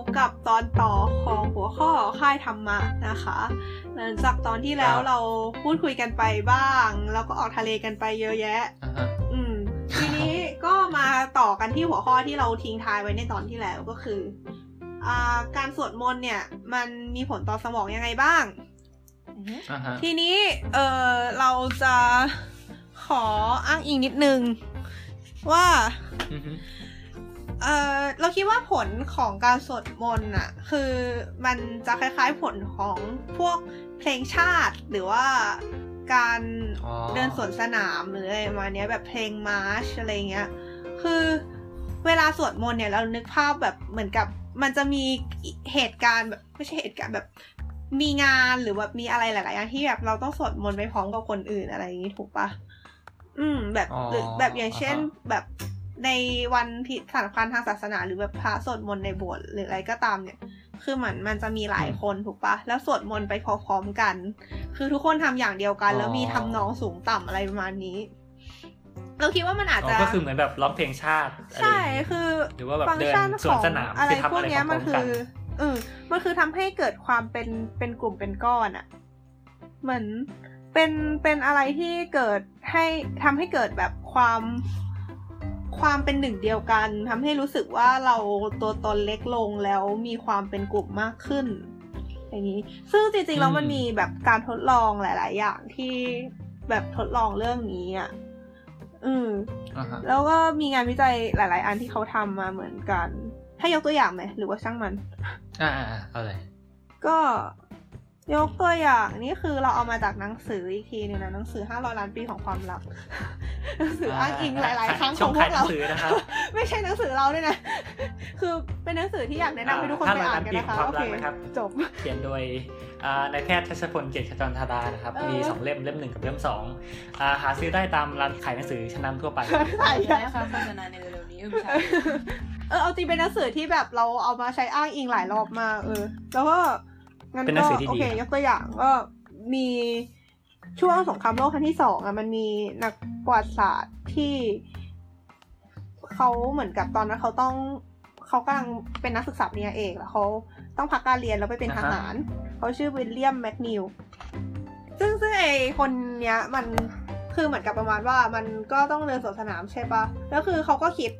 ดีค่ะก็มาพบกับตอนต่อของหัวข้อค่ายธรรมะนะคะ หลังจากตอนที่แล้วเราพูดคุยกันไปบ้าง แล้วก็ออกทะเลกันไปเยอะแยะอ่าฮะอืม ทีนี้ก็มาต่อกันที่หัวข้อที่เราทิ้งท้ายไว้ในตอนที่แล้วก็คืออ่าการสวดมนต์เนี่ย มันมีผลต่อสมองยังไงบ้างอ่าฮะทีนี้ เออเราจะขออ้างอิงนิดนึงว่าอือฮึ เออเราคิดว่าผลของการสวดมนต์อะคือมันจะคล้ายๆผลของพวกเพลงชาติหรือว่าการอ๋อเดินสวนสนามหรืออะไรประมาณเนี้ยแบบเพลงมาร์ชอะไรเงี้ย คือเวลาสวดมนต์เนี่ยเรานึกภาพแบบเหมือนกับมันจะมีเหตุการณ์แบบไม่ใช่เหตุการณ์แบบมีงานหรือแบบมีอะไรหลาย ๆ อย่างที่แบบเราต้องสวดมนต์ไปพร้อมกับคนอื่นอะไรอย่างนี้ถูกปะอืมแบบอ๋อหรือแบบอย่างเช่นอ่าฮะแบบ ในวันที่สำคัญทางศาสนาหรือแบบพระสวดมนต์ในโบสถ์หรืออะไรก็ตามเนี่ย คือเหมือนมันจะมีหลายคนถูกปะแล้วสวดมนต์ไปพร้อมๆกัน คือทุกคนทำอย่างเดียวกัน แล้วมีทำนองสูงต่ำอะไรประมาณนี้ เราคิดว่ามันอาจอ๋อจะก็คือเหมือนแบบร้องเพลงชาติอะไรใช่อย่างงี้คือหรือว่าแบบฟังก์เดินชันสขวนองสนามอะไรคือทำพวกอะไรเนี้ยพร้มัอนมคืๆกันอเออมันคือทำให้เกิดความเป็นเป็นกลุ่มเป็นก้อนอะเหมือนเป็นเป็นอะไรที่เกิดให้ทำให้เกิดแบบความ ความเป็นหนึ่งเดียวกันทำให้รู้สึกว่าเราตัวตนเล็กลงแล้วมีความเป็นกลุ่มมากขึ้น อย่างนี้ ซึ่งจริงๆแล้วมันมีแบบการทดลองหลาย ๆ อย่างที่แบบทดลองเรื่องนี้อะอืมอ่าฮะแล้วก็มีงานวิจัยหลาย ๆ อันที่เขาทำมาเหมือนกัน ให้ยกตัวอย่างไหมหรือว่าช่างมัน อ่าอ่าอ่าเอาเลยก็ ยกตัวอย่างนี่คือเราเอามาจากหนังสืออีกทีหนึงนะหนังสือ500ล้านปีของความลับหนังสืออ้างอิงหลาย ๆ ครั้งขช่อองงพวขายกหนัเรางสือนะครับไม่ใช่หนังสือเราด้วยนะ คือเป็นหนังสือที่อยากแนะนำให้ทุกคนไป500อ่านกันนะคะล้านปีของความโอเคลับนะครับจบเขียนโดยอ่านายแพทย์ทัชพลเกียรติขจรธาดานะครับเออมีสองเล่มเล่มหนึ่งกับเล่มสองอ่าหาซื้อได้ตามร้านขายหนังสือชั้นนำทั่วไปใช่ใช่ค่ะโฆษณาในเร็วๆนี้เออไม่ใช่เออเอาจริงเป็นหนังสือที่แบบเราเอามาใช้อ้างอิงหลายรอบมากเออ แล้วก็ งั้นเป็นหนัก็งสือที่ดีโอเคครับยกตัวอย่างก็มีช่วงสงครามโลกครั้งที่สองอะมันมีนักประวัติศาสตร์ที่เขาเหมือนกับตอนนั้นเขาต้องเขากำลังเป็นนักศึกษาปริญญาเอกแล้วเขาต้องพักการเรียนแล้วไปเป็นทหาร เขาชื่อวิลเลียมแมคนิวซึ่งซึ่งไอคนเนี้ยมันคือเหมือนกับประมาณว่ามันก็ต้องเดินสวนสนามใช่ปะแล้วคือเขาก็คิด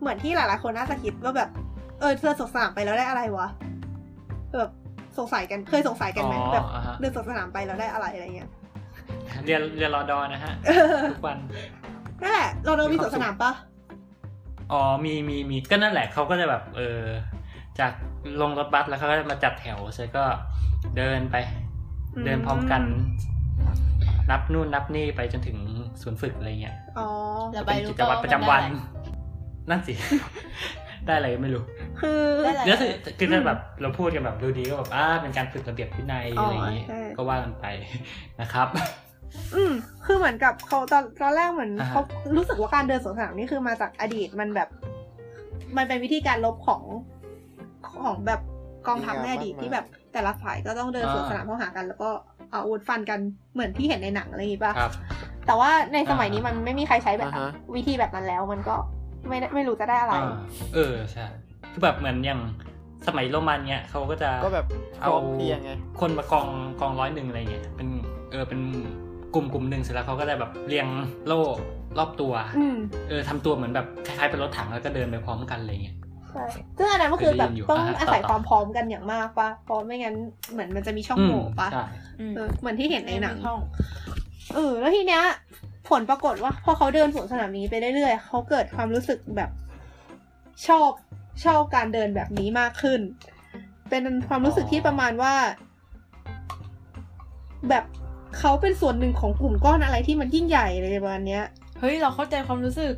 เหมือนที่หลาย ๆ คนน่าจะคิดว่าแบบ เออเดินสวนสนามไปแล้วได้อะไรวะแบบ สงสัยกันเคยสงสัยกันไหมอ๋อแบบอ่าฮะเดินสวนสนามไปแล้วได้อะไรอะไรเงี้ยเรียนเรียนรอดอนะฮะเออทุกวันนั่นแหละเราเรามีสวนสนามปะอ๋อมีมีมีก็นั่นแหละเขาก็จะแบบ เออจากลงรถบัสแล้วเขาก็จะมาจัดแถวเสร็จก็เดินไป เดินพร้อมกัน นับนู่นนับนี่ไปจนถึงศูนย์ฝึกอะไรเงี้ยอ๋อระบาเป็ยนรู้กิจวัตรประจำวันได้นั่นสิ ได้อะไรก็ไม่รู้ คือได้อะไรเดี๋ยวสิคือถ้าแบบเราพูดกันแบบดูดีก็แบบอ่าเป็นการฝึกระเบียบวินัยอ๋อออะไรอย่างงี้ใช่ก็ว่ากันไปนะครับ อืมคือเหมือนกับเขาตอนตอนแรกเหมือนอ่าฮะเขารู้สึกว่าการเดินสวนสนามนี่คือมาจากอดีตมันแบบ มันเป็นวิธีการลบของของแบบกองทัพในอดีตที่แบบแต่ละฝ่ายก็ต้องเดินสวนสนามเข้าหากัน แล้วก็เอาอาวุธฟันกันเหมือนที่เห็นในหนังอะไรอย่างงี้ป่ะครับแต่ว่าในสมัยนี้อ่ามัมันไม่มีใครใช้แบบอ่าฮะวิธีแบบนั้นแล้วมันก็ ไม่ได้ไม่รู้จะได้อะไรอ่าเออใช่ คือแบบเหมือนอย่างสมัยโรมันเนี้ยเขาก็จะก็แบบเอาพร้อมเพรียงไงคนมากองกองร้อยหนึ่งอะไรเงี้ยเป็นเออเป็นกลุ่มกลุ่มหนึ่งเสร็จแล้วเขาก็จะแบบเรียงโล่รอบตัวอืมเออทำตัวเหมือนแบบคล้ายๆเป็นรถถังแล้วก็เดินไปพร้อมกันอะไรเงี้ยใช่ซึ่งอันนั้นก็คือแบบเคยได้ยินอยู่ต้องอ่าฮะอาศัยต่อความพร้อมกันอย่างมากป่ะเพราะไม่งั้นเหมือนมันจะมีช่องโหว่ป่ะใช่อืมเออเหมือนที่เห็นในหนังช่องเออแล้วทีเนี้ย ผลปรากฏว่าพอเขาเดินสวนสนามนี้ไปเรื่อยๆเขาเกิดความรู้สึกแบบชอบชอบการเดินแบบนี้มากขึ้น เป็นความรู้สึกที่ประมาณว่า แบบเขาเป็นส่วนหนึ่งของกลุ่มก้อนอะไรที่มันยิ่งใหญ่เลยประมาณเนี้ย เฮ้ยเราเข้าใจความรู้สึก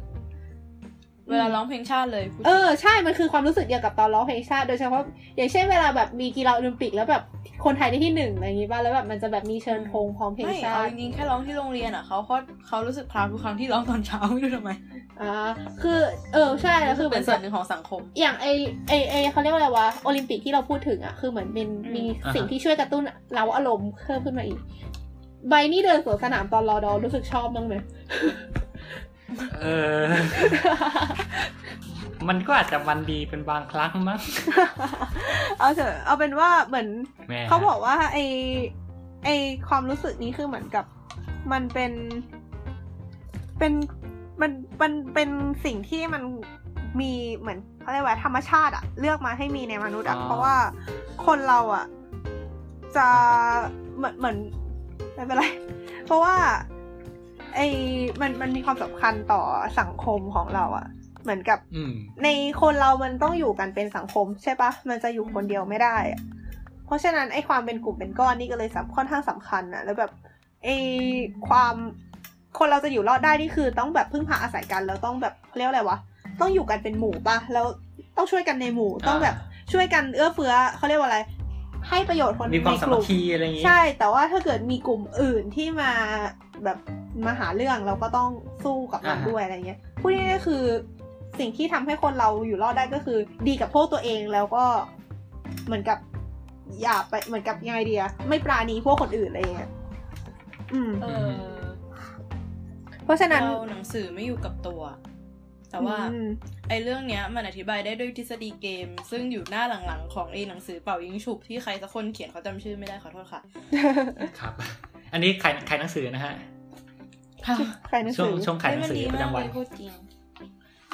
เวลาร้องเพลงชาติเลยพูดเออใช่มันคือความรู้สึกเดียวกับตอนร้องเพลงชาติ โดยเฉพาะอย่างเช่นเวลาแบบมีกีฬาโอลิมปิกแล้วแบบคนไทยได้ที่หนึ่งอะไรอย่างงี้ป่ะแล้วแบบมันจะแบบมีเชิญธงพร้อมเพลงไม่ชาเอาติจริงๆแค่ร้องที่โรงเรียนอะเขาเขาเขารู้สึกพราวทุกครั้งที่ร้องตอนเช้าไม่รู้ทำไมอ่าคือเออใช่แล้วคือเป็นส่วนหหมือนึ่งของสังคม อย่างไอไอไอเขาเรียกว่าอะไรวะโอลิมปิกที่เราพูดถึงอะคือเหมือนเป็นอืมมีอ่าฮะสิ่งที่ช่วยกระตุ้นเราอารมณ์เพิ่มขึ้นมาอีกใบนี่เดินสวนสนามตอนรอดอรู้สึกชอบบ้างไหม เออ มันก็อาจจะมันดีเป็นบางครั้งมั้ง เอาเถอะ เอาเป็นว่าเหมือนแหม่เขาบอกว่าไอไอความรู้สึกนี้คือเหมือนกับ มันเป็นเป็นมันมันเป็นสิ่งที่มันมีเหมือนเขาเรียกว่าธรรมชาติอะเลือกมาให้มีในมนุษย์อะเพราะว่าคนเราอะจะเหมือนเหมือนไม่เป็นไร เพราะว่า ไอมันมันมีความสำคัญต่อสังคมของเราอะเหมือนกับอืมในคนเรามันต้องอยู่กันเป็นสังคมใช่ปะมันจะอยู่คนเดียวไม่ได้อะเพราะฉะนั้นไอ้ความเป็นกลุ่มเป็นก้อนนี่ก็เลยสำค่อนข้างสำคัญนะแล้วแบบไอ้ความคนเราจะอยู่รอดได้นี่คือ ต้องแบบพึ่งพาอาศัยกันแล้วต้องแบบเขาเรียกว่าอะไรวะต้องอยู่กันเป็นหมู่ปะแล้วต้องช่วยกันในหมู่ต้องแบบช่วยกันเอื้อเฟื้อเขาเรียกว่าอะไร ให้ประโยชน์คนมีความในสากมัลุ่คมคีอะไรอย่างงี้ใช่ แต่ว่าถ้าเกิดมีกลุ่มอื่นที่มาแบบมาหาเรื่องเราก็ต้องสู้กับมันอ่าฮะด้วยอะไรเงี้ยพูดง่ายๆคือสิ่งที่ทำให้คนเราอยู่รอดได้ก็คือ ดีกับพวกตัวเองแล้วก็เหมือนกับอย่าไปเหมือนกับยังไงเดียไม่ปราณีพวกคนอื่นอะไรเงี้ยอืมเออเพราะฉะนั้นเราหนังสือไม่อยู่กับตัว แต่ว่าอืมไอ้เรื่องเนี้ยมันอธิบายได้ด้วยทฤษฎีเกม ซึ่งอยู่หน้าหลังๆ ของไอ้หนังสือเป่ายิงฉุบที่ใครสักคนเขียนเขาจำชื่อไม่ได้ขอโทษค่ะ ครับ อันนี้ขายขายหนังสือนะฮะใครหนังช่วสืงอช่วงขายหนังสือประจำวันเฮ้ยมัดีมากเลยพูดจริง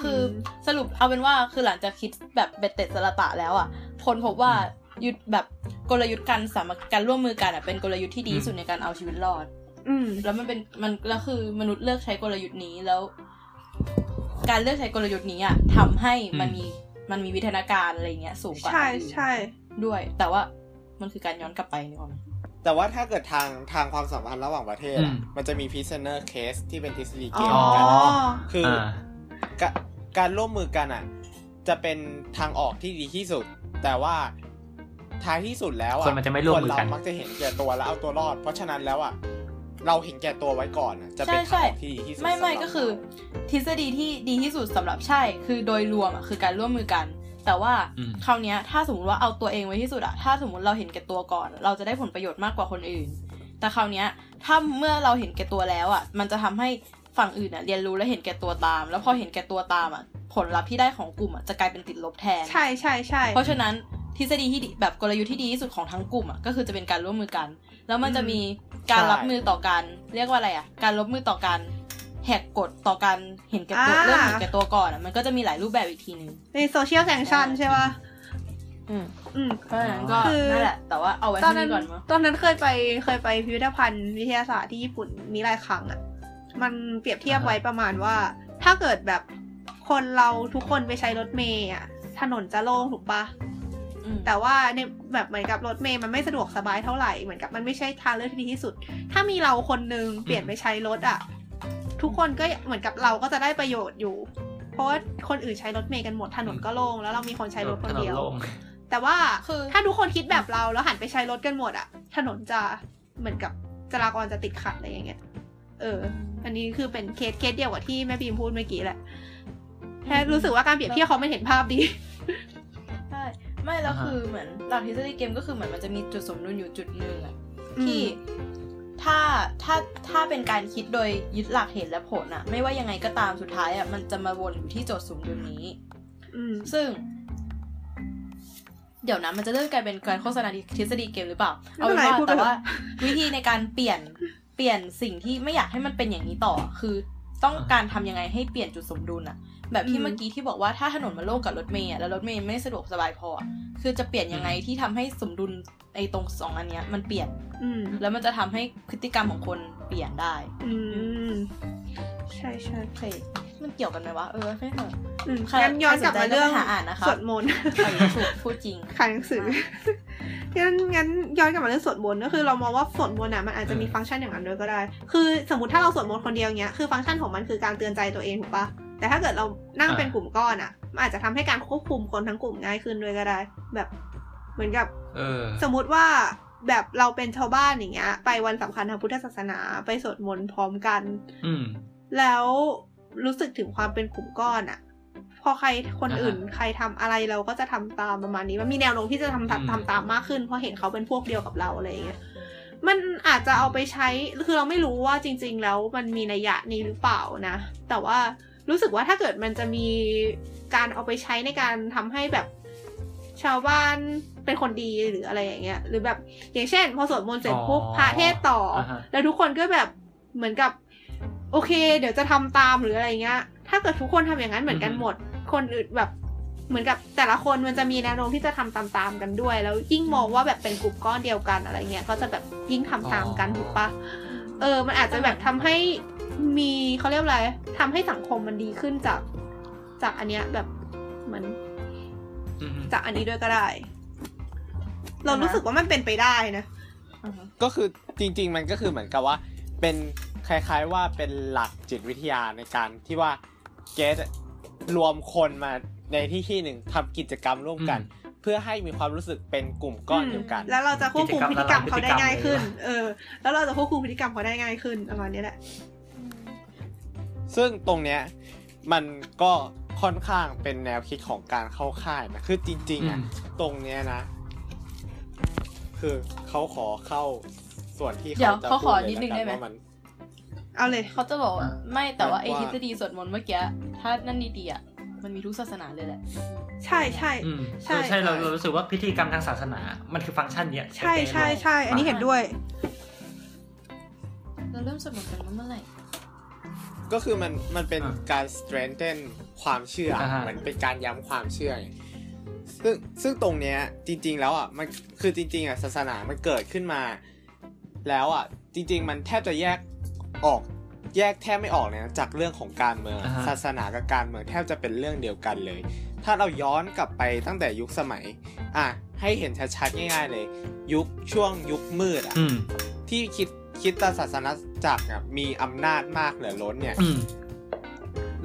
คือสรุปเอาเป็นว่าคือหลังจากคิดแบบเบ็ดเตร็ดสละตะแล้วอะคนพบว่ายุทธแบบกลยุทธ์การสามัคการร่วมมือกันอะเป็นกลยุทธ์ที่ดีที่สุดในการเอาชีวิตรอด อืมแล้วมันเป็นมันแล้วคือมนุษย์เลือกใช้กลยุทธ์นี้แล้ว การเลือกใช้กลยุทธ์นี้อะทำให้มันอืมมีมันมีวิทยาการอะไรเงี้ยสูงกว่าใช่อันอื่นใช่ด้วย แต่ว่ามันคือการย้อนกลับไปนี่หว่าแต่ว่าถ้าเกิดทางทางความสัมพันธ์ระหว่างประเทศอือะมมันจะมี prisoner case ที่เป็นทฤษฎีเกอ๋มอเหมือนกันอ๋อคือออ่ากะการร่วมมือกันอะ จะเป็นทางออกที่ดีที่สุด แต่ว่าท้ายที่สุดแล้วอะคนมันจะไม่ร่วมมือกันคเรามักจะเห็นแก่ตัวแล้วเอาตัวรอด เพราะฉะนั้นแล้วอะเราเห็นแก่ตัวไว้ก่อนอะจะเป็นใช่ทางใช่ออกที่ดีที่สุดไม่ไม่สำหรับก็คือเรา ทฤษฎีที่ดีที่สุดสำหรับใช่ คือโดยรวมอะคือการร่วมมือกัน แต่ว่าอืมคราวเนี้ยถ้าสมมติว่าเอาตัวเองไว้ที่สุดอะถ้าสมมติเราเห็นแก่ตัวก่อน เราจะได้ผลประโยชน์มากกว่าคนอื่น แต่คราวเนี้ยถ้าเมื่อเราเห็นแก่ตัวแล้วอะมันจะทำให้ฝั่งอื่นอะเรียนรู้และเห็นแก่ตัวตาม แล้วพอเห็นแก่ตัวตามอะผลลัพธ์ที่ได้ของกลุ่มอะจะกลายเป็นติดลบแทน ใช่ใช่ใช่เพราะฉะนั้นทฤษฎีที่ดีแบบกลยุทธ์ที่ดีที่สุดของทั้งกลุ่มอะก็คือจะเป็นการร่วมมือกัน แล้วมันจะมีการรับมือต่อการเรียกว่าอะไรอะ การรับมือต่อการ แหกกฎต่อการเห็นแก่ตัวเรื่องเห็นแก่ตัวก่อนอะมันก็จะมีหลายรูปแบบอีกทีนึงใน social sanction ใช่ปะอืมอืมเพราะฉะนั้นก็คือนั่นแหละแต่ว่าเอาไว้ตอนที่นั้นนี่ก่อนมั้งตอนนั้นเคยไปเคยไปพิพิธภัณฑ์วิทยาศาสตร์ที่ญี่ปุ่นมีหลายครั้งอะ่ะมันเปรียบเทียบอ่าฮะไว้ประมาณว่า ถ้าเกิดแบบคนเราทุกคนไปใช้รถเมย์อะถนนจะโล่งถูกปะอืมแต่ว่าในแบบเหมือนกับรถเมย์มันไม่สะดวกสบายเท่าไหร่เหมือนกับมันไม่ใช่ทางเลือกที่ดีที่สุด ถ้ามีเราคนนึงเปลี่ยนไปใช้รถอะ ทุกคนก็เหมือนกับเราก็จะได้ประโยชน์อยู่ เพราะว่าคนอื่นใช้รถเมย์กันหมดถนนก็โล่งแล้วเรามีคนใช้รถคนเดียวถโล่งแต่ว่าคือถ้าทุกคนคิดแบบเราแล้วหันไปใช้รถกันหมดอะถนนจะเหมือนกับจราจรจะติดขัดอะไรอย่างเงี้ย เออ อันนี้คือเป็นเคสเคสเดียวกับที่แม่บีมพูดเมื่อกี้แหละแค่รู้สึกว่าการเปรียบเทียบเขาไม่เห็นภาพดีใช่ไม่แล้วอ่าฮะคือเหมือนหลักทฤษฎีเกมก็คือเหมือนมันจะมีจุดสมดุลอยู่จุดหนึ่งอะอืมที่ ถ้าถ้าถ้าเป็นการคิดโดยยึดหลักเหตุและผลอะไม่ว่ายังไงก็ตามสุดท้ายอะมันจะมาวนอยู่ที่โจทย์สมดุลนี้อืมซึ่ง เดี๋ยวนะมันจะเริ่มกลายเป็นการโฆษณาทฤษฎีเกมหรือเปล่า เอาเป็นว่าไม่เป็นไรพูดไปแต่ว่าเถอะวิธีในการเปลี่ยนเปลี่ยนสิ่งที่ไม่อยากให้มันเป็นอย่างนี้ต่อ คือต้องการทำยังไงให้เปลี่ยนจุดสมดุลอะ แบบที่เมื่อกี้ที่บอกว่าถ้าถนนมันโล่งกับรถเมล์อะแล้วรถเมล์ไม่สะดวกสบายพออะคือจะเปลี่ยนยังไงที่ทำให้สมดุลไอ้ตรงสองอันเนี้ยมันเปลี่ยนอืมแล้วมันจะทำให้พฤติกรรมของคนเปลี่ยนได้ อืมใช่ใช่โอเคมันเกี่ยวกันไหมวะเออไม่เถอะอืมใครงั้นย้อนกลับมาใครสนใจเรื่องก็ไปหาอ่านนะคะสวดมนต์เอาอย่างถูกพูดจริงขายหนังสืองั้นงั้นย้อนกลับมาเรื่องสวดมนต์ก็คือเรามองว่าสวดมนต์อะมันอาจจะมีฟังก์ชันอย่างนั้นด้วยก็ได้ คือสมมติถ้าเราสวดมนต์คนเดียวเงี้ยคือฟังก์ชันของมันคือการเตือนใจตัวเองถูกปะ แต่ถ้าเกิดเรานั่งเป็นกลุ่มก้อนอะมันอาจจะทำให้การควบคุมคนทั้งกลุ่มง่ายขึ้นด้วยก็ได้ แบบเหมือนกับเออสมมุติว่าแบบเราเป็นชาวบ้านอย่างเงี้ย ไปวันสำคัญทางพุทธศาสนาไปสวดมนต์พร้อมกัน อืมแล้วรู้สึกถึงความเป็นกลุ่มก้อนอะพอใครคนอื่นอ่าฮะใครทำอะไรเราก็จะทำตามประมาณนี้ มันมีแนวโน้มที่จะทำอืมทำทำตามมากขึ้นเพราะเห็นเขาเป็นพวกเดียวกับเราอะไรอย่างเงี้ยมันอาจจะเอาไปใช้คือเราไม่รู้ว่าจริง ๆ แล้วมันมีนัยยะนี้หรือเปล่านะ แต่ว่า รู้สึกว่าถ้าเกิดมันจะมีการเอาไปใช้ในการทำให้แบบชาวบ้านเป็นคนดีหรืออะไรอย่างเงี้ย หรือแบบอย่างเช่น พอสวดมนต์เสร็จปุ๊บอ๋อพระเทศน์ต่ออาฮะแล้วทุกคนก็แบบเหมือนกับ โอเค เดี๋ยวจะทำตามหรืออะไรเงี้ย ถ้าเกิดทุกคนทำอย่างนั้นเหมือนกันหมด คนอื่นแบบเหมือนกับแต่ละคนมันจะมีแนวโน้มที่จะทำตามๆกันด้วย แล้วยิ่งมองว่าแบบเป็นกลุ่มก้อนเดียวกันอะไรเงี้ย ก็จะแบบยิ่งทำตามกันอ๋อถูกปะเออ มันอาจจะแบบทำให้ มีเขาเรียกว่าอะไรทำให้สังคมมันดีขึ้นจาก จากอันเนี้ยแบบเหมือนอืมจากอันนี้ด้วยก็ได้ เรารู้สึกว่ามันเป็นไปได้นะอือฮึก็คือจริง ๆ มันก็คือเหมือนกับว่า เป็นคล้าย ๆว่าเป็นหลักจิตวิทยาในการที่ว่าเกตรวมคนมาในที่ที่หนึ่งทำกิจกรรมร่วมกัน เพื่อให้มีความรู้สึกเป็นกลุ่มก้อนเดียวกัน แล้วเราจะควบคุมพฤติกรรมเขาได้ง่ายขึ้นกิจกรรมละลายพฤติกรรมเลยเออ แล้วเราจะควบคุมพฤติกรรมเขาได้ง่ายขึ้นประมาณนี้แหละ ซึ่งตรงเนี้ยมันก็ค่อนข้างเป็นแนวคิดของการเข้าค่ายนะคือจริงๆอะอืมตรงเนี้ยนะ คือเขาขอเข้าส่วนที่เดี๋ยวจะเขาขอพูลยนิดนึงแล้วกัได้ไหมว่ามันเอาเลยเขาจะบอกว่าไม่แต่ว่าไอว่าทฤษฎีสวดมนต์เมื่อกี้ถ้านั่นดีๆอะมันมีทุกศาสนาเลยแหละ ใช่ใช่อืมใช่ใช่ใช่เราเรารู้สึกว่าพิธีกรรมทางศาสนา มันคือฟังก์ชันเนี้ยใช่ใช่ใช่อันนี้เห็นด้วย เราเริ่มสวดมนต์กันเมื่อไหร่ ก็คือมันมันเป็นการ strengthen ความเชื่ออาฮะเหมือนเป็นการย้ำความเชื่อไงซึ่งซึ่งตรงเนี้ยจริง ๆ แล้วอะมันคือจริง ๆอะศาสนามันเกิดขึ้นมา แล้วอะจริง ๆ มันแทบจะแยกออกแยกแทบไม่ออกเลยนะจากเรื่องของการเมืองอ่าฮะศาสนากับการเมืองแทบจะเป็นเรื่องเดียวกันเลย ถ้าเราย้อนกลับไปตั้งแต่ยุคสมัย อะให้เห็นชัดๆง่าย ๆ เลย ยุคช่วงยุคมืดอะอืมที่คิด คิดตศาสนาจักรอะมีอำนาจมากเหลือล้นเนี่ยอืม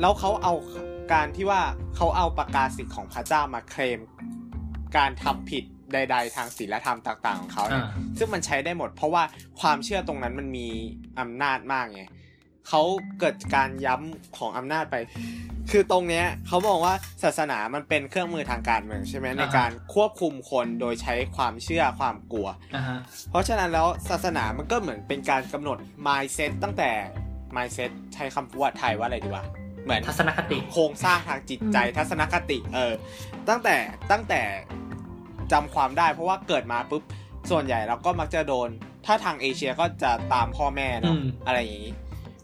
แล้วเขาเอาการที่ว่าเขาเอาประกาศสิทธิ์ของพระเจ้ามาเคลม การทำผิดใด ๆ ทางศีลธรรมต่าง ๆ ของเขาเนี่ยอ่าซึ่งมันใช้ได้หมด เพราะว่าความเชื่อตรงนั้นมันมีอำนาจมากไง เขาเกิดการย้ำของอำนาจไป คือตรงเนี้ยเขามองว่าศาสนามันเป็นเครื่องมือทางการเมืองใช่ไหมในการควบคุมคนโดยใช้ความเชื่อความกลัวอ่าฮะเพราะฉะนั้นแล้วศาสนามันก็เหมือนเป็นการกำหนด mindset ตั้งแต่ mindset ใช้คำพูดไทยว่าอะไรดีวะเหมือนทัศนคติโครงสร้างทางจิตใจทัศนคติเออตั้งแต่ตั้งแต่จำความได้ เพราะว่าเกิดมาปุ๊บส่วนใหญ่เราก็มักจะโดน ถ้าทางเอเชียก็จะตามพ่อแม่เนาะอืมอะไรอย่างนี้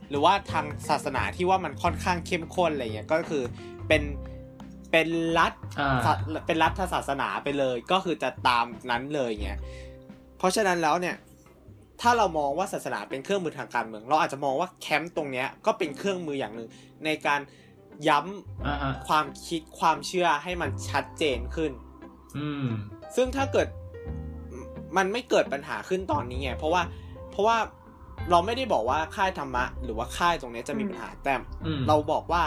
หรือว่าทางศาสนาที่ว่ามันค่อนข้างเข้มข้นอะไรเงี้ยก็คือเป็นเป็นรัฐอ่าศาเป็นรัฐศาสนาไปเลย ก็คือจะตามนั้นเลยเงี้ยเพราะฉะนั้นแล้วเนี่ย ถ้าเรามองว่าศาสนาเป็นเครื่องมือทางการเมือง เราอาจจะมองว่าแคมป์ตรงเนี้ยก็เป็นเครื่องมืออย่างหนึ่งในการย้ำอ่าฮะความคิดความเชื่อให้มันชัดเจนขึ้นอืมซึ่งถ้าเกิดมันไม่เกิดปัญหาขึ้นตอนนี้ไงเพราะว่าเพราะว่า เราไม่ได้บอกว่าค่ายธรรมะ หรือว่าค่ายตรงเนี้ยจะมีปัญหาแต่อืมเราบอกว่า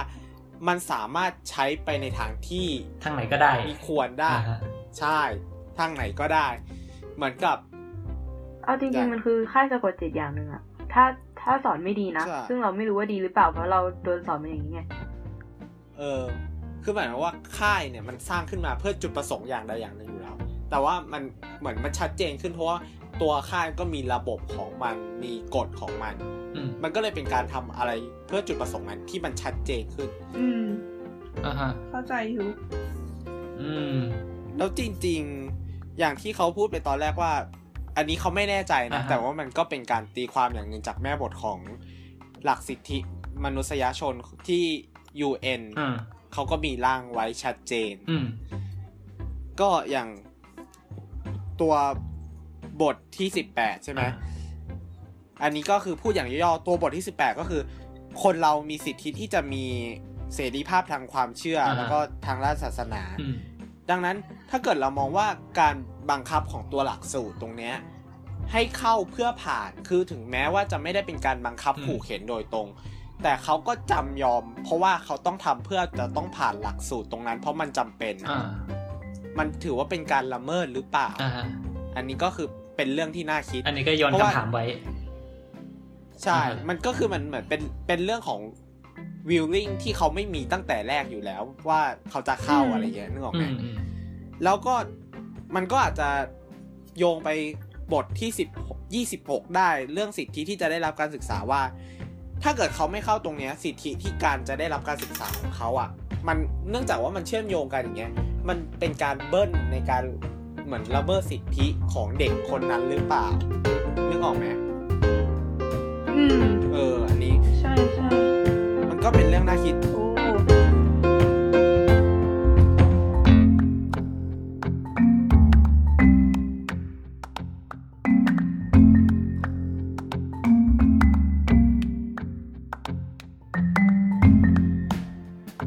มันสามารถใช้ไปในทางที่ทางไหนก็ได้มีควรได้อ่าฮะใช่ทางไหนก็ได้ เหมือนกับ เอาจได้ริงๆมันคือค่ายสะกดจิตอย่างหนึ่งอะถ้าถ้าสอนไม่ดีนะใช่ซึ่งเราไม่รู้ว่าดีหรือเปล่าเพราะเราโดนสอนมาอย่างนี้ไงเออ คือหมายความว่าค่ายเนี่ยมันสร้างขึ้นมาเพื่อจุดประสงค์อย่างใดอย่างหนึ่งอยู่แล้วแต่ว่ามันเหมือนมันชัดเจนขึ้นเพราะว่า ตัวค่ายก็มีระบบของมันมีกฎของมันอืมมันก็เลยเป็นการทำอะไรเพื่อจุดประสงค์นั้นที่มันชัดเจนขึ้น อืมอ่าฮะเข้าใจอยู่อืม แล้วจริง ๆ อย่างที่เขาพูดไปตอนแรกว่า อันนี้เขาไม่แน่ใจนะอ่าฮะแต่ว่ามันก็เป็นการตีความอย่างหนึ่งจากแม่บทของหลักสิทธิมนุษยชนที่ UN อืมเขาก็มีร่างไว้ชัดเจนอืมก็อย่างตัว บทที่18ใช่ไหมอ่าอันนี้ก็คือพูดอย่างย่อๆตัวบทที่18ก็คือ คนเรามีสิทธิที่จะมีเสรีภาพทางความเชื่ออ่าฮะแล้วก็ทางด้านศาสนาอืมดังนั้นถ้าเกิดเรามองว่าการบังคับของตัวหลักสูตรตรงเนี้ยให้เข้าเพื่อผ่านคือถึงแม้ว่าจะไม่ได้เป็นการบังคับอืมขู่เข็นโดยตรง แต่เขาก็จำยอม เพราะว่าเขาต้องทำเพื่อจะต้องผ่านหลักสูตรตรงนั้น เพราะมันจำเป็นอ่ามันถือว่าเป็นการละเมิดหรือเปล่าอ่าฮะอันนี้ก็คือ เป็นเรื่องที่น่าคิด อันนี้ก็โยนเพราะว่าคำถามไว้ ใช่อ่าฮะมันก็คือมันเหมือนเป็นเป็นเรื่องของวิลลิ่งที่เขาไม่มีตั้งแต่แรกอยู่แล้ว ว่าเขาจะเข้าอืมอะไรเงี้ยนึกออกอืไหมมอืมแล้วก็มันก็อาจจะโยงไปบทที่สิบยี่สิบหกได้เรื่องสิทธิที่จะได้รับการศึกษาว่า ถ้าเกิดเขาไม่เข้าตรงเนี้ย สิทธิที่การจะได้รับการศึกษาของเขาอะ มันเนื่องจากว่ามันเชื่อมโยงกันอย่างเงี้ย มันเป็นการเบิ้ลในการ เหมือนละเมิดสิทธิของเด็กคนนั้นหรือเปล่านึกออกไหมอืม เออ อันนี้ ใช่ใช่มันก็เป็นเรื่องน่าคิด โอ้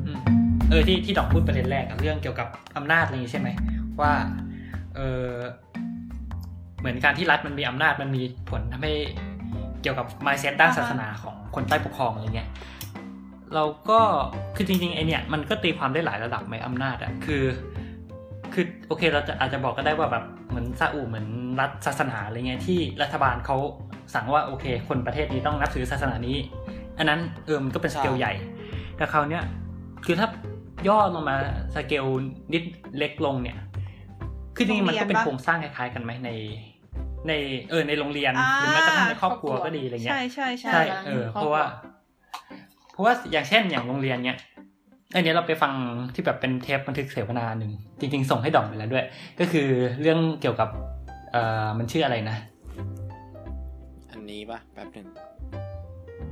อืมเออที่ที่ดอกพูดประเด็นแรกอะเรื่องเกี่ยวกับอำนาจอะไรอย่างงี้ใช่ไหมว่า เออเหมือนการที่รัฐมันมีอำนาจมันมีผลทำให้เกี่ยวกับ mindset ด้านศาสนาของคนใต้ปกครองอะไรเงี้ยเราก็คือจริงๆไอเนี่ยมันก็ตีความได้หลายระดับไหมอำนาจอะคือคือโอเคเราจะอาจจะบอกก็ได้ว่าแบบเหมือนซาอุเหมือนรัฐศาสนาอะไรเงี้ยที่รัฐบาลเขาสั่งว่าโอเค คนประเทศนี้ต้องนับถือศาสนานี้ อันนั้นเออมันก็เป็นสเกลใช่ใหญ่ แต่คราวเนี้ยคือถ้าย่อลงมาสเกลนิดเล็กลงเนี่ย คือจริงๆมันก็เป็นโครงสร้างคล้ายๆกันไหมใน ในเออในโรงเรียนหรือแม้กระทั่งในครอบครัวก็ดีอะไรเงี้ยใช่ใช่ใช่ใช่เออเพราะว่า เพราะว่าอย่างเช่นอย่างโรงเรียนเนี้ยอันนี้เราไปฟังที่แบบเป็นเทปบันทึกเสวนาหนึ่งจริง ๆ ส่งให้ดอมไปแล้วด้วย ก็คือเรื่องเกี่ยวกับ เอ่อมันชื่ออะไรนะ อันนี้ปะแป๊บหนึ่ง